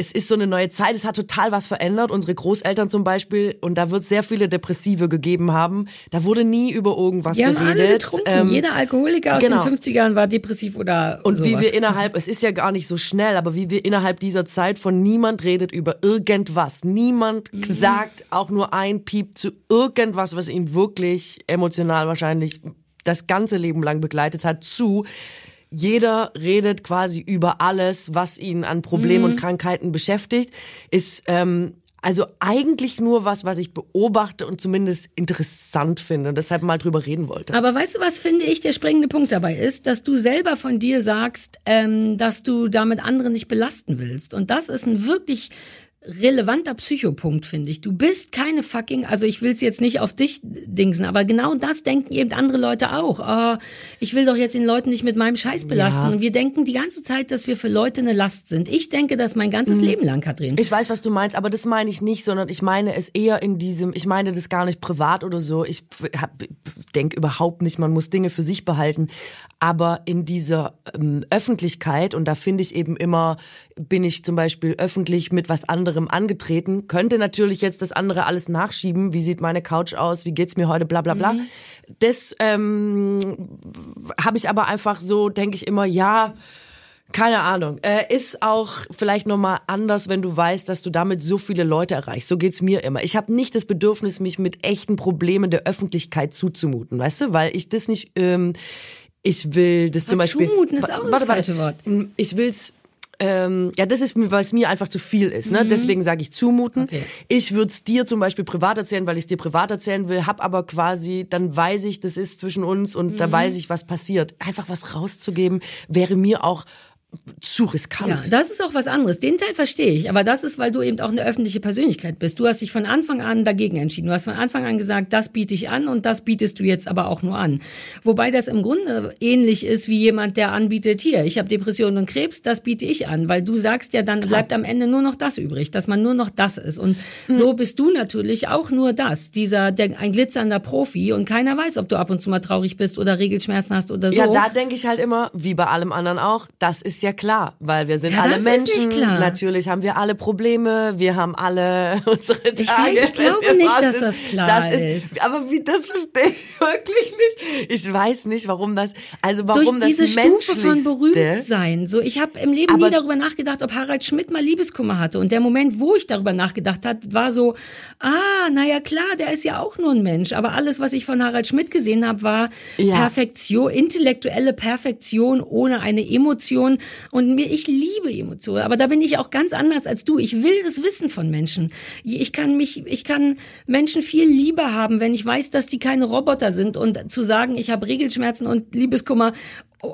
Speaker 3: es ist so eine neue Zeit, es hat total was verändert. Unsere Großeltern zum Beispiel, und da wird sehr viele Depressive gegeben haben, da wurde nie über irgendwas
Speaker 2: Die haben
Speaker 3: geredet.
Speaker 2: alle getrunken.
Speaker 3: Ähm,
Speaker 2: Jeder Alkoholiker aus
Speaker 3: genau.
Speaker 2: den 50ern war depressiv oder
Speaker 3: und wie
Speaker 2: sowas.
Speaker 3: wir innerhalb, es ist ja gar nicht so schnell, aber wie wir innerhalb dieser Zeit von niemand redet über irgendwas. Niemand
Speaker 2: Mhm.
Speaker 3: sagt auch nur ein Piep zu irgendwas, was ihn wirklich emotional wahrscheinlich das ganze Leben lang begleitet hat, zu. Jeder redet quasi über alles, was ihn an Problemen
Speaker 2: Mhm.
Speaker 3: und Krankheiten beschäftigt. Ist ähm, also eigentlich nur was, was ich beobachte und zumindest interessant finde und deshalb mal drüber reden wollte.
Speaker 2: Aber weißt du, was finde ich der springende Punkt dabei ist, dass du selber von dir sagst, ähm, dass du damit andere nicht belasten willst. Und das ist ein wirklich relevanter Psychopunkt, finde ich. Du bist keine fucking, also ich will es jetzt nicht auf dich dingsen, aber genau das denken eben andere Leute auch. Oh, ich will doch jetzt den Leuten nicht mit meinem Scheiß belasten.
Speaker 3: Ja.
Speaker 2: Und wir denken die ganze Zeit, dass wir für Leute eine Last sind. Ich denke das mein ganzes Leben lang, Katrin.
Speaker 3: Ich weiß, was du meinst, aber das meine ich nicht, sondern ich meine es eher in diesem, ich meine das gar nicht privat oder so. Ich denke überhaupt nicht, man muss Dinge für sich behalten. Aber in dieser ähm, Öffentlichkeit, und da finde ich eben immer, bin ich zum Beispiel öffentlich mit was anderem angetreten, könnte natürlich jetzt das andere alles nachschieben. Wie sieht meine Couch aus? Wie geht's mir heute? Bla bla bla. Das ähm, habe ich aber einfach so, denke ich immer, ja, keine Ahnung. Äh, ist auch vielleicht nochmal anders, wenn du weißt, dass du damit so viele Leute erreichst. So geht's mir immer. Ich habe nicht das Bedürfnis, mich mit echten Problemen der Öffentlichkeit zuzumuten, weißt du? Weil ich das nicht, ähm, ich will das zum
Speaker 2: Aber
Speaker 3: Beispiel...
Speaker 2: zumuten ist auch
Speaker 3: Wa-
Speaker 2: das falsche Wort.
Speaker 3: Ich will's... Ähm, ja, das ist mir, weil es mir einfach zu viel ist. Ne? Deswegen sage ich zumuten.
Speaker 2: Mhm. Okay.
Speaker 3: Ich würde es dir zum Beispiel privat erzählen, weil ich es dir privat erzählen will, hab aber quasi, dann weiß ich, das ist zwischen uns und
Speaker 2: Mhm.
Speaker 3: da weiß ich, was passiert. Einfach was rauszugeben, wäre mir auch zu
Speaker 2: Ja,
Speaker 3: riskant.
Speaker 2: das ist auch was anderes. Den Teil verstehe ich. Aber das ist, weil du eben auch eine öffentliche Persönlichkeit bist. Du hast dich von Anfang an dagegen entschieden. Du hast von Anfang an gesagt, das biete ich an und das bietest du jetzt aber auch nur an. Wobei das im Grunde ähnlich ist wie jemand, der anbietet, hier, ich habe Depressionen und Krebs, das biete ich an. Weil du sagst ja, dann bleibt am Ende nur noch das übrig, dass man nur noch das ist. Und
Speaker 3: Hm.
Speaker 2: so bist du natürlich auch nur das. Dieser, der, ein glitzernder Profi und keiner weiß, ob du ab und zu mal traurig bist oder Regelschmerzen hast oder so.
Speaker 3: Ja, da denke ich halt immer, wie bei allem anderen auch, das ist ja klar, weil wir sind
Speaker 2: Ja,
Speaker 3: alle
Speaker 2: das ist
Speaker 3: Menschen.
Speaker 2: nicht klar.
Speaker 3: Natürlich haben wir alle Probleme, wir haben alle [laughs] unsere Tage.
Speaker 2: Ich weiß, ich glaube nicht, dass
Speaker 3: ist.
Speaker 2: das klar
Speaker 3: das
Speaker 2: ist.
Speaker 3: Aber wie, das verstehe ich [laughs] wirklich nicht. Ich weiß nicht, warum das, also
Speaker 2: durch
Speaker 3: warum das
Speaker 2: diese Stufe von berühmt sein. So, ich habe im Leben
Speaker 3: Aber-
Speaker 2: nie darüber nachgedacht, ob Harald Schmidt mal Liebeskummer hatte. Und der Moment, wo ich darüber nachgedacht hat, war so, ah, naja klar, der ist ja auch nur ein Mensch. Aber alles, was ich von Harald Schmidt gesehen habe, war
Speaker 3: Ja.
Speaker 2: Perfektion, intellektuelle Perfektion ohne eine Emotion. Und mir, ich liebe Emotionen. Aber da bin ich auch ganz anders als du. Ich will das Wissen von Menschen. Ich kann mich, ich kann Menschen viel lieber haben, wenn ich weiß, dass die keine Roboter sind. Und zu sagen, ich habe Regelschmerzen und Liebeskummer,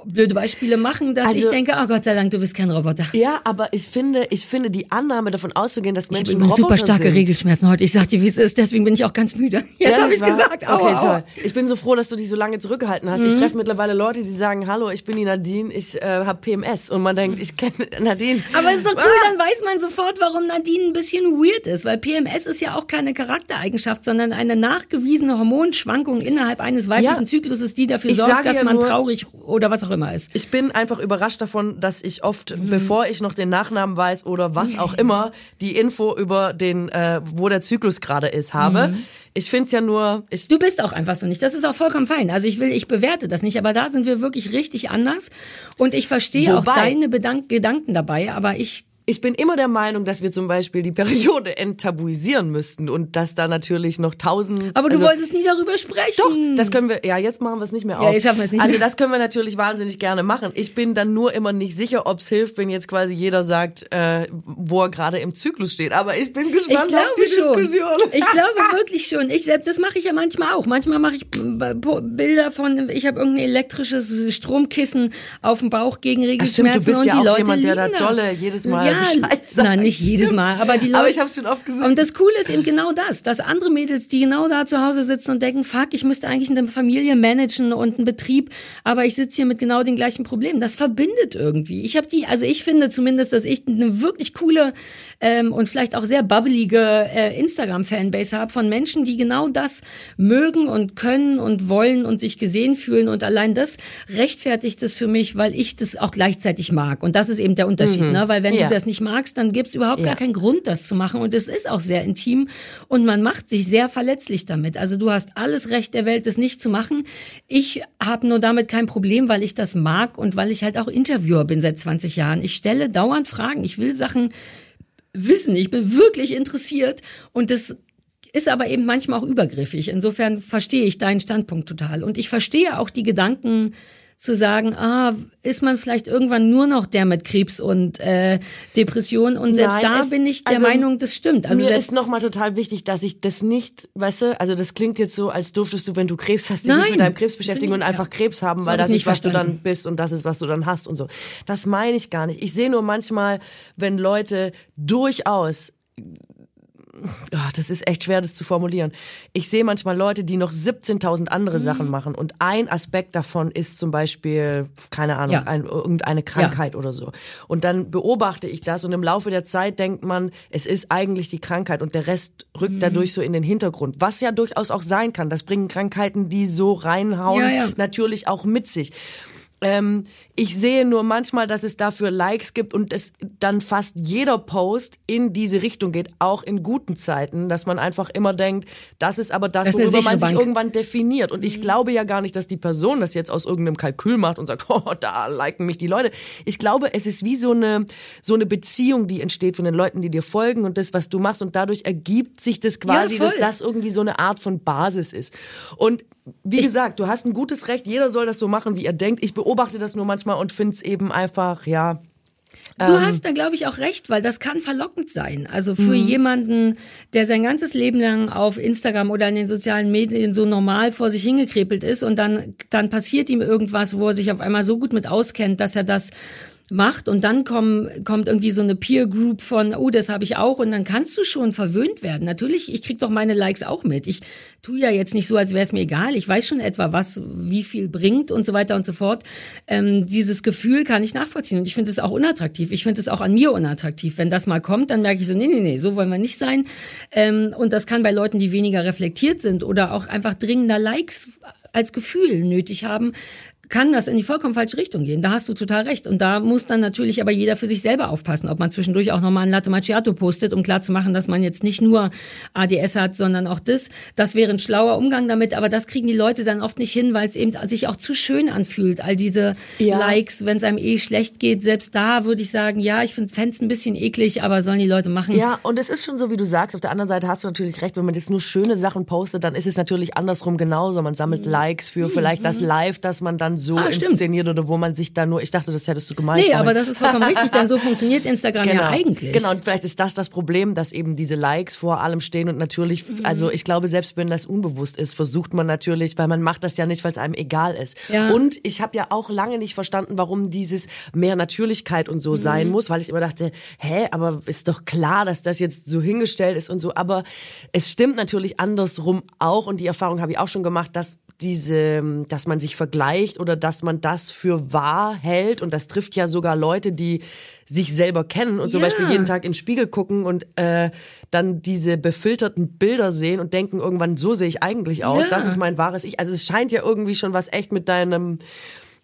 Speaker 2: blöde Beispiele machen, dass
Speaker 3: Also-
Speaker 2: ich denke, oh Gott sei Dank, du bist kein Roboter.
Speaker 3: Ja, aber ich finde, ich finde die Annahme davon auszugehen, dass
Speaker 2: Ich
Speaker 3: Menschen
Speaker 2: immer
Speaker 3: Roboter
Speaker 2: super starke
Speaker 3: sind.
Speaker 2: Regelschmerzen heute. Ich sag dir, wie es ist, deswegen bin ich auch ganz müde. [laughs] Jetzt
Speaker 3: Ehrlich
Speaker 2: habe ich gesagt. Aua,
Speaker 3: Okay, toll. Ich bin so froh, dass du dich so lange zurückgehalten hast. Ich
Speaker 2: Mhm.
Speaker 3: treffe mittlerweile Leute, die sagen, hallo, ich bin die Nadine, ich äh, habe PMS. Und man denkt, ich kenne [laughs] Nadine.
Speaker 2: Aber ist doch cool,
Speaker 3: Ah!
Speaker 2: dann weiß man sofort, warum Nadine ein bisschen weird ist, weil PMS ist ja auch keine Charaktereigenschaft, sondern eine nachgewiesene Hormonschwankung innerhalb eines weiblichen
Speaker 3: Ja.
Speaker 2: Zykluses, die dafür
Speaker 3: Ich
Speaker 2: sorgt, dass
Speaker 3: ja
Speaker 2: man
Speaker 3: nur-
Speaker 2: traurig oder was auch immer ist.
Speaker 3: Ich bin einfach überrascht davon, dass ich oft,
Speaker 2: Mhm.
Speaker 3: bevor ich noch den Nachnamen weiß oder was auch [laughs] immer, die Info über den, äh, wo der Zyklus gerade ist, habe.
Speaker 2: Mhm.
Speaker 3: Ich finde es ja nur, ich,
Speaker 2: Du bist auch einfach so nicht. Das ist auch vollkommen fein. Also ich will, ich bewerte das nicht, aber da sind wir wirklich richtig anders. Und ich verstehe auch deine Bedank Gedanken dabei, aber ich
Speaker 3: ich bin immer der Meinung, dass wir zum Beispiel die Periode enttabuisieren müssten und dass da natürlich noch tausend.
Speaker 2: Aber du also, wolltest nie darüber sprechen.
Speaker 3: Doch, das können wir. Ja, jetzt machen wir es nicht mehr auf.
Speaker 2: Ja, ich schaffen es nicht.
Speaker 3: Also
Speaker 2: mehr.
Speaker 3: das können wir natürlich wahnsinnig gerne machen. Ich bin dann nur immer nicht sicher, ob es hilft, wenn jetzt quasi jeder sagt, äh, wo er gerade im Zyklus steht. Aber ich bin gespannt
Speaker 2: ich
Speaker 3: auf die
Speaker 2: schon.
Speaker 3: Diskussion.
Speaker 2: Ich [laughs] glaube wirklich schon. Ich das mache ich ja manchmal auch. Manchmal mache ich Bilder von, ich habe irgendein elektrisches Stromkissen auf dem Bauch gegen Regelschmerzen
Speaker 3: Ach stimmt, du bist
Speaker 2: und
Speaker 3: ja
Speaker 2: die
Speaker 3: auch
Speaker 2: Leute
Speaker 3: jemand, der da
Speaker 2: das.
Speaker 3: dolle jedes Mal
Speaker 2: ja,
Speaker 3: Bescheid.
Speaker 2: Nein, nicht jedes Mal, aber die Leute.
Speaker 3: aber ich habe schon oft gesehen.
Speaker 2: Und das Coole ist eben genau das, dass andere Mädels, die genau da zu Hause sitzen und denken, fuck, ich müsste eigentlich eine Familie managen und einen Betrieb, aber ich sitze hier mit genau den gleichen Problemen. Das verbindet irgendwie. Ich habe die, also ich finde zumindest, dass ich eine wirklich coole ähm, und vielleicht auch sehr bubbelige äh, Instagram-Fanbase habe von Menschen, die genau das mögen und können und wollen und sich gesehen fühlen und allein das rechtfertigt es für mich, weil ich das auch gleichzeitig mag. Und das ist eben der Unterschied, mhm. ne? weil wenn ja. du das nicht magst, dann gibt's überhaupt ja. gar keinen Grund, das zu machen und es ist auch sehr intim und man macht sich sehr verletzlich damit. Also du hast alles Recht der Welt, das nicht zu machen. Ich habe nur damit kein Problem, weil ich das mag und weil ich halt auch Interviewer bin seit 20 Jahren. Ich stelle dauernd Fragen, ich will Sachen wissen, ich bin wirklich interessiert und das ist aber eben manchmal auch übergriffig. Insofern verstehe ich deinen Standpunkt total. Und ich verstehe auch die Gedanken zu sagen, ah, ist man vielleicht irgendwann nur noch der mit Krebs und äh, Depression und selbst Nein, da es, bin ich der also Meinung, das stimmt.
Speaker 3: Also mir ist nochmal total wichtig, dass ich das nicht, weißt du, also das klingt jetzt so, als durftest du, wenn du Krebs hast, dich Nein, nicht mit deinem Krebs beschäftigen und einfach ja. Krebs haben, weil das ist, was verstanden. du dann bist und das ist, was du dann hast und so. Das meine ich gar nicht. Ich sehe nur manchmal, wenn Leute durchaus oh, das ist echt schwer, das zu formulieren. Ich sehe manchmal Leute, die noch 17.000 andere mhm. Sachen machen und ein Aspekt davon ist zum Beispiel, keine Ahnung, ja. ein, irgendeine Krankheit ja. oder so. Und dann beobachte ich das und im Laufe der Zeit denkt man, es ist eigentlich die Krankheit und der Rest rückt mhm. dadurch so in den Hintergrund. Was ja durchaus auch sein kann. Das bringen Krankheiten, die so reinhauen, ja, natürlich auch mit sich. Ähm, ich sehe nur manchmal, dass es dafür Likes gibt und es dann fast jeder Post in diese Richtung geht, auch in guten Zeiten, dass man einfach immer denkt, das ist aber das, das worüber man sich Bank. irgendwann definiert. Und ich mhm. glaube ja gar nicht, dass die Person das jetzt aus irgendeinem Kalkül macht und sagt, [laughs] oh, da liken mich die Leute. Ich glaube, es ist wie so eine, so eine Beziehung, die entsteht von den Leuten, die dir folgen und das, was du machst. Und dadurch ergibt sich das quasi, ja, dass das irgendwie so eine Art von Basis ist. Und wie ich, gesagt, du hast ein gutes Recht, jeder soll das so machen, wie er denkt. Ich beobachte das nur manchmal und finde es eben einfach, ja.
Speaker 2: Du ähm, hast da, glaube ich, auch recht, weil das kann verlockend sein. Also für mhm. jemanden, der sein ganzes Leben lang auf Instagram oder in den sozialen Medien so normal vor sich hingekrepelt ist und dann, dann passiert ihm irgendwas, wo er sich auf einmal so gut mit auskennt, dass er das macht und dann kommen, kommt irgendwie so eine Peer Group von, oh, das habe ich auch und dann kannst du schon verwöhnt werden. Natürlich, ich krieg doch meine Likes auch mit. Ich tue ja jetzt nicht so, als wäre es mir egal. Ich weiß schon etwa, was wie viel bringt und so weiter und so fort. Ähm, dieses Gefühl kann ich nachvollziehen und ich finde es auch unattraktiv. Ich finde es auch an mir unattraktiv. Wenn das mal kommt, dann merke ich so, nee, nee, nee, so wollen wir nicht sein. Ähm, und das kann bei Leuten, die weniger reflektiert sind oder auch einfach dringender Likes als Gefühl nötig haben, kann das in die vollkommen falsche Richtung gehen. Da hast du total recht. Und da muss dann natürlich aber jeder für sich selber aufpassen, ob man zwischendurch auch nochmal ein Latte Macchiato postet, um klarzumachen, dass man jetzt nicht nur ADS hat, sondern auch das. Das wäre ein schlauer Umgang damit, aber das kriegen die Leute dann oft nicht hin, weil es eben sich auch zu schön anfühlt. All diese ja. Likes, wenn es einem eh schlecht geht, selbst da würde ich sagen, ja, ich finde es ein bisschen eklig, aber sollen die Leute machen.
Speaker 3: Ja, und es ist schon so, wie du sagst. Auf der anderen Seite hast du natürlich recht, wenn man jetzt nur schöne Sachen postet, dann ist es natürlich andersrum genauso. Man sammelt mhm. Likes für mhm. vielleicht das mhm. Live, das man dann so ah, inszeniert oder wo man sich da nur, ich dachte, das hättest du gemeint.
Speaker 2: Nee, aber das ist vollkommen richtig, denn so funktioniert Instagram
Speaker 3: genau.
Speaker 2: ja eigentlich.
Speaker 3: Genau, und vielleicht ist das das Problem, dass eben diese Likes vor allem stehen und natürlich, mhm. also ich glaube, selbst wenn das unbewusst ist, versucht man natürlich, weil man macht das ja nicht, weil es einem egal ist. Ja. Und ich habe ja auch lange nicht verstanden, warum dieses mehr Natürlichkeit und so mhm. sein muss, weil ich immer dachte, hä, aber ist doch klar, dass das jetzt so hingestellt ist und so, aber es stimmt natürlich andersrum auch und die Erfahrung habe ich auch schon gemacht, dass diese, dass man sich vergleicht oder dass man das für wahr hält und das trifft ja sogar Leute, die sich selber kennen und zum ja. Beispiel jeden Tag in den Spiegel gucken und äh, dann diese befilterten Bilder sehen und denken irgendwann, so sehe ich eigentlich aus, ja. das ist mein wahres Ich. Also es scheint ja irgendwie schon was echt mit deinem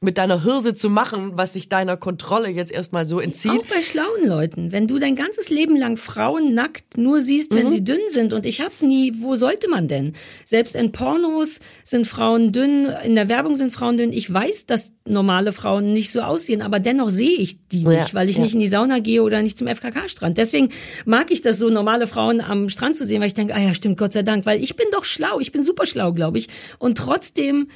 Speaker 3: mit deiner Hirse zu machen, was sich deiner Kontrolle jetzt erstmal so entzieht.
Speaker 2: Auch bei schlauen Leuten. Wenn du dein ganzes Leben lang Frauen nackt nur siehst, wenn mhm. sie dünn sind und ich habe nie, wo sollte man denn? Selbst in Pornos sind Frauen dünn, in der Werbung sind Frauen dünn. Ich weiß, dass normale Frauen nicht so aussehen, aber dennoch sehe ich die nicht, ja, weil ich ja. nicht in die Sauna gehe oder nicht zum FKK-Strand. Deswegen mag ich das so, normale Frauen am Strand zu sehen, weil ich denke, ah ja, stimmt, Gott sei Dank, weil ich bin doch schlau, ich bin super schlau, glaube ich. Und trotzdem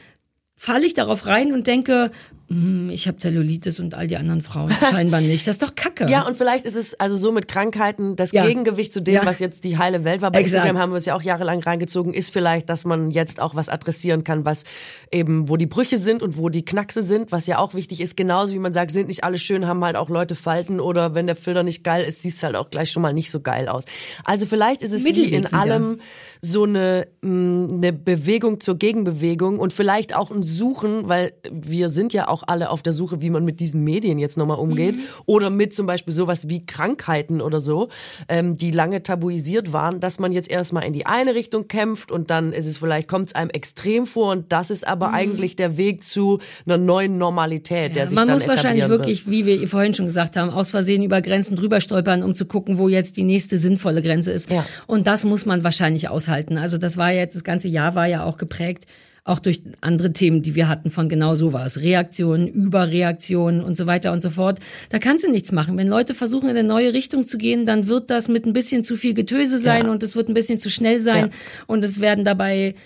Speaker 2: falle ich darauf rein und denke, ich habe Zellulitis und all die anderen Frauen [laughs] scheinbar nicht. Das ist doch Kacke.
Speaker 3: Ja, und vielleicht ist es also so mit Krankheiten das ja. Gegengewicht zu dem, ja. was jetzt die heile Welt war. Bei Exakt. Instagram haben wir es ja auch jahrelang reingezogen, ist vielleicht, dass man jetzt auch was adressieren kann, was eben, wo die Brüche sind und wo die Knackse sind, was ja auch wichtig ist. Genauso wie man sagt, sind nicht alle schön, haben halt auch Leute Falten oder wenn der Filter nicht geil ist, siehst halt auch gleich schon mal nicht so geil aus. Also vielleicht ist es wie in allem so eine, mm, eine Bewegung zur Gegenbewegung und vielleicht auch ein Suchen, weil wir sind ja auch auch alle auf der Suche, wie man mit diesen Medien jetzt nochmal umgeht. Mhm. Oder mit zum Beispiel sowas wie Krankheiten oder so, ähm, die lange tabuisiert waren, dass man jetzt erstmal in die eine Richtung kämpft und dann ist es vielleicht, kommt es einem extrem vor und das ist aber mhm. eigentlich der Weg zu einer neuen Normalität, ja, der sich
Speaker 2: Man
Speaker 3: dann
Speaker 2: muss wahrscheinlich wirklich, wie wir vorhin schon gesagt haben, aus Versehen über Grenzen drüber stolpern, um zu gucken, wo jetzt die nächste sinnvolle Grenze ist. Ja. Und das muss man wahrscheinlich aushalten. Also das war jetzt, das ganze Jahr war ja auch geprägt auch durch andere Themen, die wir hatten von genau sowas. Reaktionen, Überreaktionen und so weiter und so fort. Da kannst du nichts machen. Wenn Leute versuchen, in eine neue Richtung zu gehen, dann wird das mit ein bisschen zu viel Getöse sein ja. und es wird ein bisschen zu schnell sein ja. und es werden dabei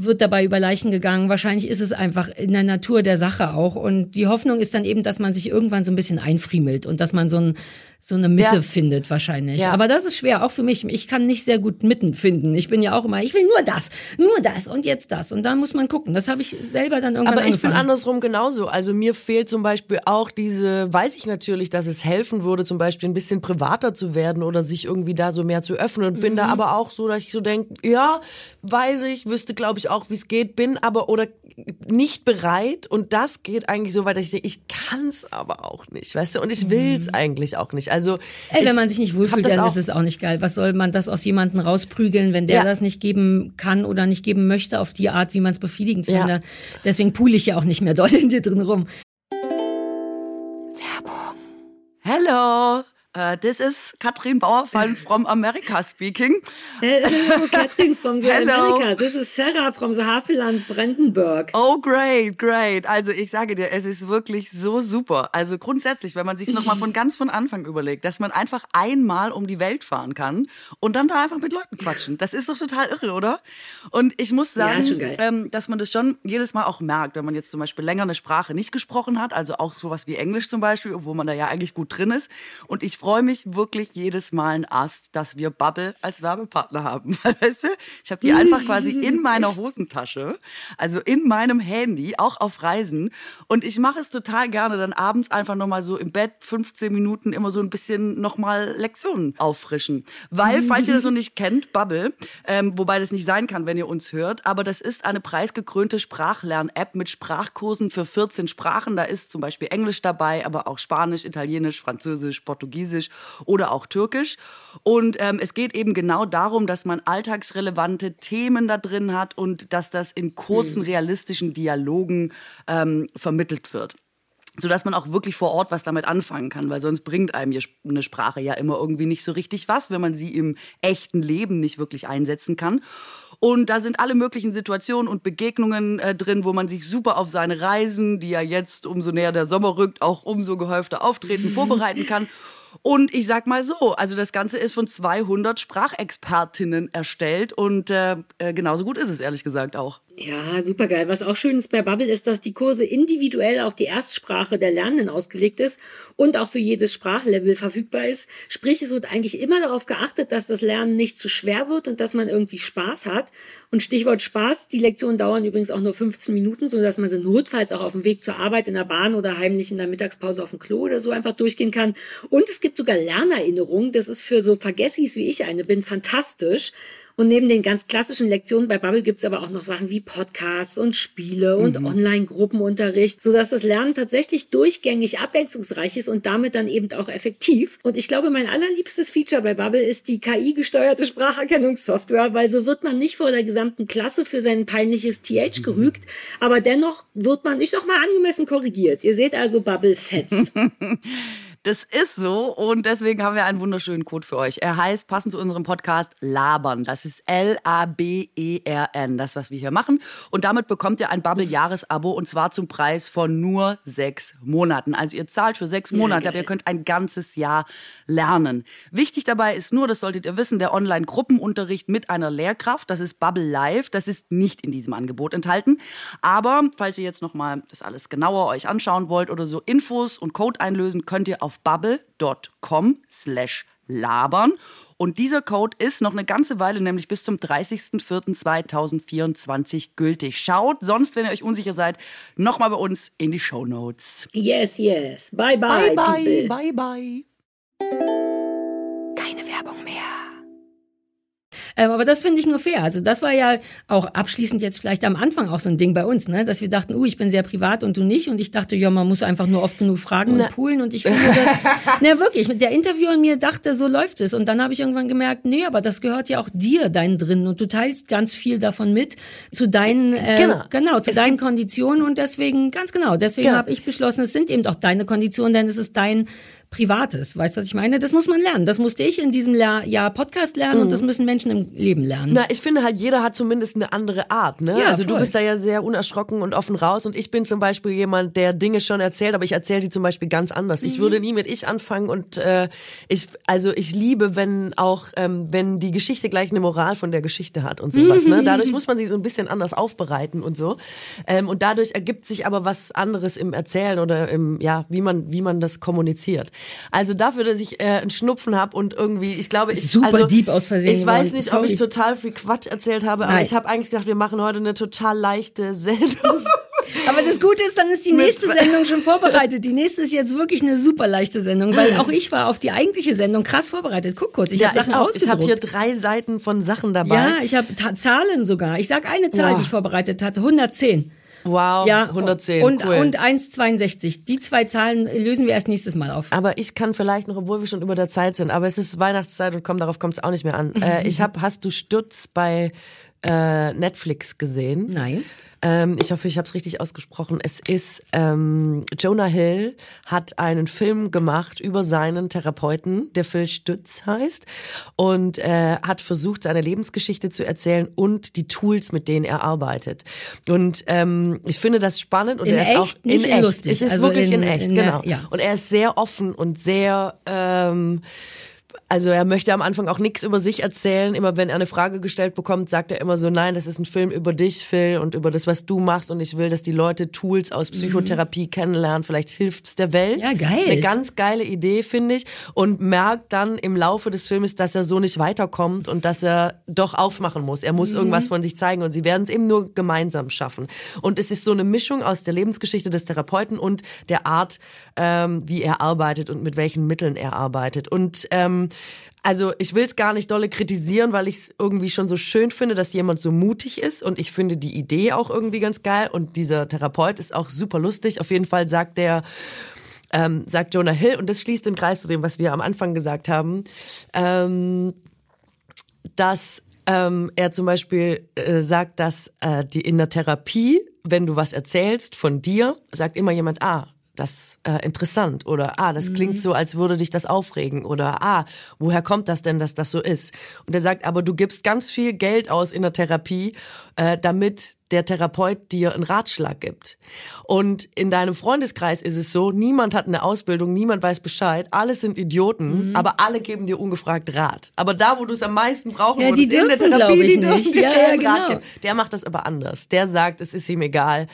Speaker 2: wird dabei über Leichen gegangen. Wahrscheinlich ist es einfach in der Natur der Sache auch. Und die Hoffnung ist dann eben, dass man sich irgendwann so ein bisschen einfriemelt und dass man so ein so eine Mitte ja. findet wahrscheinlich. Ja. Aber das ist schwer, auch für mich. Ich kann nicht sehr gut Mitten finden. Ich bin ja auch immer, ich will nur das, nur das und jetzt das. Und da muss man gucken. Das habe ich selber dann irgendwann
Speaker 3: Aber
Speaker 2: ich
Speaker 3: angefangen. bin andersrum genauso. Also mir fehlt zum Beispiel auch diese, weiß ich natürlich, dass es helfen würde, zum Beispiel ein bisschen privater zu werden oder sich irgendwie da so mehr zu öffnen. Und bin da mhm. aber auch so, dass ich so denke, ja, weiß ich, wüsste glaube ich auch, wie es geht, bin aber oder nicht bereit. Und das geht eigentlich so weit, dass ich denke, ich kann es aber auch nicht, weißt du? Und ich will es mhm. eigentlich auch nicht. Also
Speaker 2: Ey, wenn man sich nicht wohlfühlt, dann ist es auch nicht geil. Was soll man das aus jemandem rausprügeln, wenn der ja. das nicht geben kann oder nicht geben möchte auf die Art, wie man es befriedigend ja. finde? Deswegen pule ich ja auch nicht mehr doll in dir drin rum.
Speaker 1: Werbung. Hello. Uh, this is Katrin Bauerfallen [laughs] from America speaking.
Speaker 2: Hello, [laughs] Katrin from the Hello. America. This is Sarah from the Havelland Brandenburg.
Speaker 1: Oh, great, great. Also ich sage dir, es ist wirklich so super. Also grundsätzlich, wenn man sich nochmal von [laughs] ganz von Anfang überlegt, dass man einfach einmal um die Welt fahren kann und dann da einfach mit Leuten quatschen. Das ist doch total irre, oder? Und ich muss sagen, ja, ähm, dass man das schon jedes Mal auch merkt, wenn man jetzt zum Beispiel länger eine Sprache nicht gesprochen hat, also auch sowas wie Englisch zum Beispiel, wo man da ja eigentlich gut drin ist. Und ich freue freue mich wirklich jedes Mal ein Ast, dass wir Bubble als Werbepartner haben. [laughs] Weißt du, ich habe die einfach quasi in meiner Hosentasche, also in meinem Handy, auch auf Reisen. Und ich mache es total gerne, dann abends einfach nochmal so im Bett 15 Minuten immer so ein bisschen nochmal Lektionen auffrischen. Weil, falls ihr das noch nicht kennt, Bubble, ähm, wobei das nicht sein kann, wenn ihr uns hört, aber das ist eine preisgekrönte Sprachlern-App mit Sprachkursen für 14 Sprachen. Da ist zum Beispiel Englisch dabei, aber auch Spanisch, Italienisch, Französisch, Portugiesisch Chinesisch oder auch Türkisch. Und ähm, es geht eben genau darum, dass man alltagsrelevante Themen da drin hat und dass das in kurzen, mhm. realistischen Dialogen ähm, vermittelt wird sodass man auch wirklich vor Ort was damit anfangen kann, weil sonst bringt einem eine Sprache ja immer irgendwie nicht so richtig was, wenn man sie im echten Leben nicht wirklich einsetzen kann. Und da sind alle möglichen Situationen und Begegnungen äh, drin, wo man sich super auf seine Reisen, die ja jetzt umso näher der Sommer rückt, auch umso gehäufter auftreten, [laughs] vorbereiten kann. Und ich sag mal so, also das Ganze ist von 200 Sprachexpertinnen erstellt und äh, äh, genauso gut ist es ehrlich gesagt auch.
Speaker 2: Ja, super geil. Was auch schön ist bei Bubble ist, dass die Kurse individuell auf die Erstsprache der Lernenden ausgelegt ist und auch für jedes Sprachlevel verfügbar ist. Sprich, es wird eigentlich immer darauf geachtet, dass das Lernen nicht zu schwer wird und dass man irgendwie Spaß hat. Und Stichwort Spaß, die Lektionen dauern übrigens auch nur 15 Minuten, so dass man sie notfalls auch auf dem Weg zur Arbeit in der Bahn oder heimlich in der Mittagspause auf dem Klo oder so einfach durchgehen kann. Und es gibt sogar Lernerinnerungen. Das ist für so Vergessis wie ich eine bin fantastisch. Und neben den ganz klassischen Lektionen bei Bubble gibt es aber auch noch Sachen wie Podcasts und Spiele und mhm. Online-Gruppenunterricht, sodass das Lernen tatsächlich durchgängig abwechslungsreich ist und damit dann eben auch effektiv. Und ich glaube, mein allerliebstes Feature bei Bubble ist die KI-gesteuerte Spracherkennungssoftware, weil so wird man nicht vor der gesamten Klasse für sein peinliches TH gerügt, aber dennoch wird man, ich sag mal, angemessen korrigiert. Ihr seht also, Bubble fetzt. [laughs]
Speaker 1: Das ist so und deswegen haben wir einen wunderschönen Code für euch. Er heißt, passend zu unserem Podcast, Labern. Das ist L-A-B-E-R-N, das, was wir hier machen. Und damit bekommt ihr ein Bubble-Jahresabo und zwar zum Preis von nur sechs Monaten. Also ihr zahlt für sechs Monate, ja, aber ihr könnt ein ganzes Jahr lernen. Wichtig dabei ist nur, das solltet ihr wissen, der Online-Gruppenunterricht mit einer Lehrkraft. Das ist Bubble Live. Das ist nicht in diesem Angebot enthalten. Aber falls ihr jetzt nochmal das alles genauer euch anschauen wollt oder so Infos und Code einlösen, könnt ihr auf bubble.com slash labern. Und dieser Code ist noch eine ganze Weile, nämlich bis zum 30.04.2024 gültig. Schaut sonst, wenn ihr euch unsicher seid, nochmal bei uns in die Show Notes.
Speaker 2: Yes, yes. Bye, bye.
Speaker 1: Bye, bye. Bye, bye.
Speaker 2: Ähm, aber das finde ich nur fair. Also das war ja auch abschließend jetzt vielleicht am Anfang auch so ein Ding bei uns, ne? dass wir dachten, uh, ich bin sehr privat und du nicht. Und ich dachte, ja, man muss einfach nur oft genug fragen Na. und poolen. Und ich finde das, [laughs] ne, wirklich, der Interviewer in mir dachte, so läuft es. Und dann habe ich irgendwann gemerkt, nee, aber das gehört ja auch dir, deinen drinnen. Und du teilst ganz viel davon mit zu deinen, äh, genau. genau, zu es deinen Konditionen. Und deswegen, ganz genau, deswegen genau. habe ich beschlossen, es sind eben auch deine Konditionen, denn es ist dein Privates. Weißt du, was ich meine? Das muss man lernen. Das musste ich in diesem Jahr Podcast lernen mhm. und das müssen Menschen im Leben lernen.
Speaker 3: Na, ich finde halt, jeder hat zumindest eine andere Art. Ne? Ja, also voll. du bist da ja sehr unerschrocken und offen raus und ich bin zum Beispiel jemand, der Dinge schon erzählt, aber ich erzähle sie zum Beispiel ganz anders. Mhm. Ich würde nie mit ich anfangen und äh, ich, also ich liebe, wenn auch, ähm, wenn die Geschichte gleich eine Moral von der Geschichte hat und sowas. Mhm. Ne? Dadurch muss man sie so ein bisschen anders aufbereiten und so. Ähm, und dadurch ergibt sich aber was anderes im Erzählen oder im, ja, wie man, wie man das kommuniziert. Also dafür, dass ich äh, einen Schnupfen habe und irgendwie, ich glaube, ich
Speaker 2: super
Speaker 3: also,
Speaker 2: deep aus Versehen.
Speaker 3: Ich weiß nicht, Sorry. ob ich total viel Quatsch erzählt habe, aber Nein. ich habe eigentlich gedacht, wir machen heute eine total leichte Sendung. [laughs]
Speaker 2: Aber das Gute ist, dann ist die nächste Sendung schon vorbereitet. Die nächste ist jetzt wirklich eine super leichte Sendung, weil [laughs] auch ich war auf die eigentliche Sendung krass vorbereitet. Guck kurz, ich ja, habe Sachen ich ausgedruckt.
Speaker 3: Ich habe hier drei Seiten von Sachen dabei.
Speaker 2: Ja, ich habe Zahlen sogar. Ich sag eine Zahl, wow. die ich vorbereitet hatte, 110.
Speaker 3: Wow, ja, 110.
Speaker 2: Und,
Speaker 3: cool.
Speaker 2: und 1,62. Die zwei Zahlen lösen wir erst nächstes Mal auf.
Speaker 3: Aber ich kann vielleicht noch, obwohl wir schon über der Zeit sind, aber es ist Weihnachtszeit und komm, darauf kommt es auch nicht mehr an. [laughs] äh, ich habe, hast du Stutz bei äh, Netflix gesehen?
Speaker 2: Nein.
Speaker 3: Ähm, ich hoffe, ich habe es richtig ausgesprochen. Es ist ähm, Jonah Hill hat einen Film gemacht über seinen Therapeuten, der Phil Stütz heißt, und äh, hat versucht, seine Lebensgeschichte zu erzählen und die Tools, mit denen er arbeitet. Und ähm, ich finde das spannend und
Speaker 2: in
Speaker 3: er
Speaker 2: ist echt, auch in echt. Lustig.
Speaker 3: Es ist also wirklich in, in echt, in, genau. Ja. Und er ist sehr offen und sehr ähm, also er möchte am Anfang auch nichts über sich erzählen. Immer wenn er eine Frage gestellt bekommt, sagt er immer so, nein, das ist ein Film über dich, Phil, und über das, was du machst. Und ich will, dass die Leute Tools aus Psychotherapie mhm. kennenlernen. Vielleicht hilft's der Welt.
Speaker 2: Ja, geil.
Speaker 3: Eine ganz geile Idee, finde ich. Und merkt dann im Laufe des Filmes, dass er so nicht weiterkommt und dass er doch aufmachen muss. Er muss mhm. irgendwas von sich zeigen und sie werden es eben nur gemeinsam schaffen. Und es ist so eine Mischung aus der Lebensgeschichte des Therapeuten und der Art, ähm, wie er arbeitet und mit welchen Mitteln er arbeitet. Und ähm, also ich will es gar nicht dolle kritisieren, weil ich es irgendwie schon so schön finde, dass jemand so mutig ist und ich finde die Idee auch irgendwie ganz geil und dieser Therapeut ist auch super lustig. Auf jeden Fall sagt der, ähm, sagt Jonah Hill und das schließt den Kreis zu dem, was wir am Anfang gesagt haben, ähm, dass ähm, er zum Beispiel äh, sagt, dass äh, die in der Therapie, wenn du was erzählst von dir, sagt immer jemand, ah, das äh, interessant oder ah, das mhm. klingt so, als würde dich das aufregen oder ah, woher kommt das denn, dass das so ist? Und er sagt, aber du gibst ganz viel Geld aus in der Therapie, äh, damit der Therapeut dir einen Ratschlag gibt. Und in deinem Freundeskreis ist es so, niemand hat eine Ausbildung, niemand weiß Bescheid, alle sind Idioten, mhm. aber alle geben dir ungefragt Rat. Aber da, wo du es am meisten brauchen
Speaker 2: ja, würdest, in der Therapie, die dürfen dir
Speaker 3: ja, ja, genau. Rat geben. Der macht das aber anders. Der sagt, es ist ihm egal,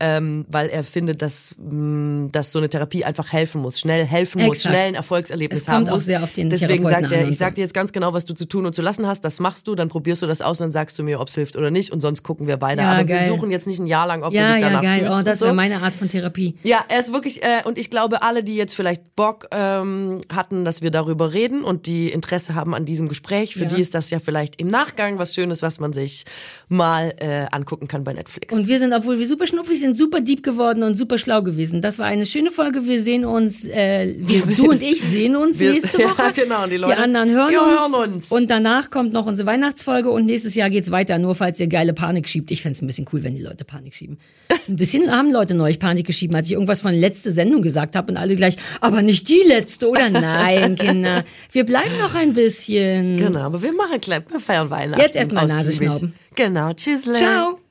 Speaker 3: ähm, weil er findet, dass, mh, mm, dass so eine Therapie einfach helfen muss, schnell helfen Exakt. muss, schnell ein Erfolgserlebnis
Speaker 2: es
Speaker 3: haben
Speaker 2: kommt
Speaker 3: muss.
Speaker 2: Auch sehr auf den
Speaker 3: Deswegen sagt
Speaker 2: er,
Speaker 3: ich sag dir jetzt ganz genau, was du zu tun und zu lassen hast, das machst du, dann probierst du das aus, dann sagst du mir, ob es hilft oder nicht und sonst gucken wir weiter.
Speaker 2: Ja,
Speaker 3: aber
Speaker 2: geil.
Speaker 3: wir suchen jetzt nicht ein Jahr lang, ob du
Speaker 2: Ja,
Speaker 3: dich
Speaker 2: ja,
Speaker 3: danach
Speaker 2: geil.
Speaker 3: fühlst
Speaker 2: Oh, das
Speaker 3: so.
Speaker 2: wäre meine Art von Therapie.
Speaker 3: Ja, er ist wirklich, äh, und ich glaube, alle, die jetzt vielleicht Bock ähm, hatten, dass wir darüber reden und die Interesse haben an diesem Gespräch, für
Speaker 2: Ja.
Speaker 3: die ist das ja vielleicht im Nachgang was Schönes, was man sich mal äh, angucken kann bei Netflix.
Speaker 2: Und wir sind, obwohl wir super schnuffig sind, super deep geworden und super schlau gewesen. Das war eine schöne Folge. Wir sehen uns, äh, wir, du und ich sehen uns
Speaker 3: Wir-
Speaker 2: nächste [laughs]
Speaker 3: Ja,
Speaker 2: Woche.
Speaker 3: genau, die Leute-
Speaker 2: anderen hören,
Speaker 3: die
Speaker 2: uns.
Speaker 3: hören uns.
Speaker 2: Und danach kommt noch unsere Weihnachtsfolge und nächstes Jahr geht's weiter. Nur falls ihr geile Panik schiebt. Ich fänd's ein bisschen cool, wenn die Leute Panik schieben. Ein bisschen haben Leute neulich Panik geschieben, als ich irgendwas von letzte Sendung gesagt habe und alle gleich, aber nicht die letzte, oder? Nein, [laughs] Kinder. Wir bleiben noch ein bisschen.
Speaker 3: genau, aber wir machen gleich, wir feiern Weihnachten.
Speaker 2: Jetzt erst mal Nase schnauben.
Speaker 3: Genau, tschüss.
Speaker 2: Ciao.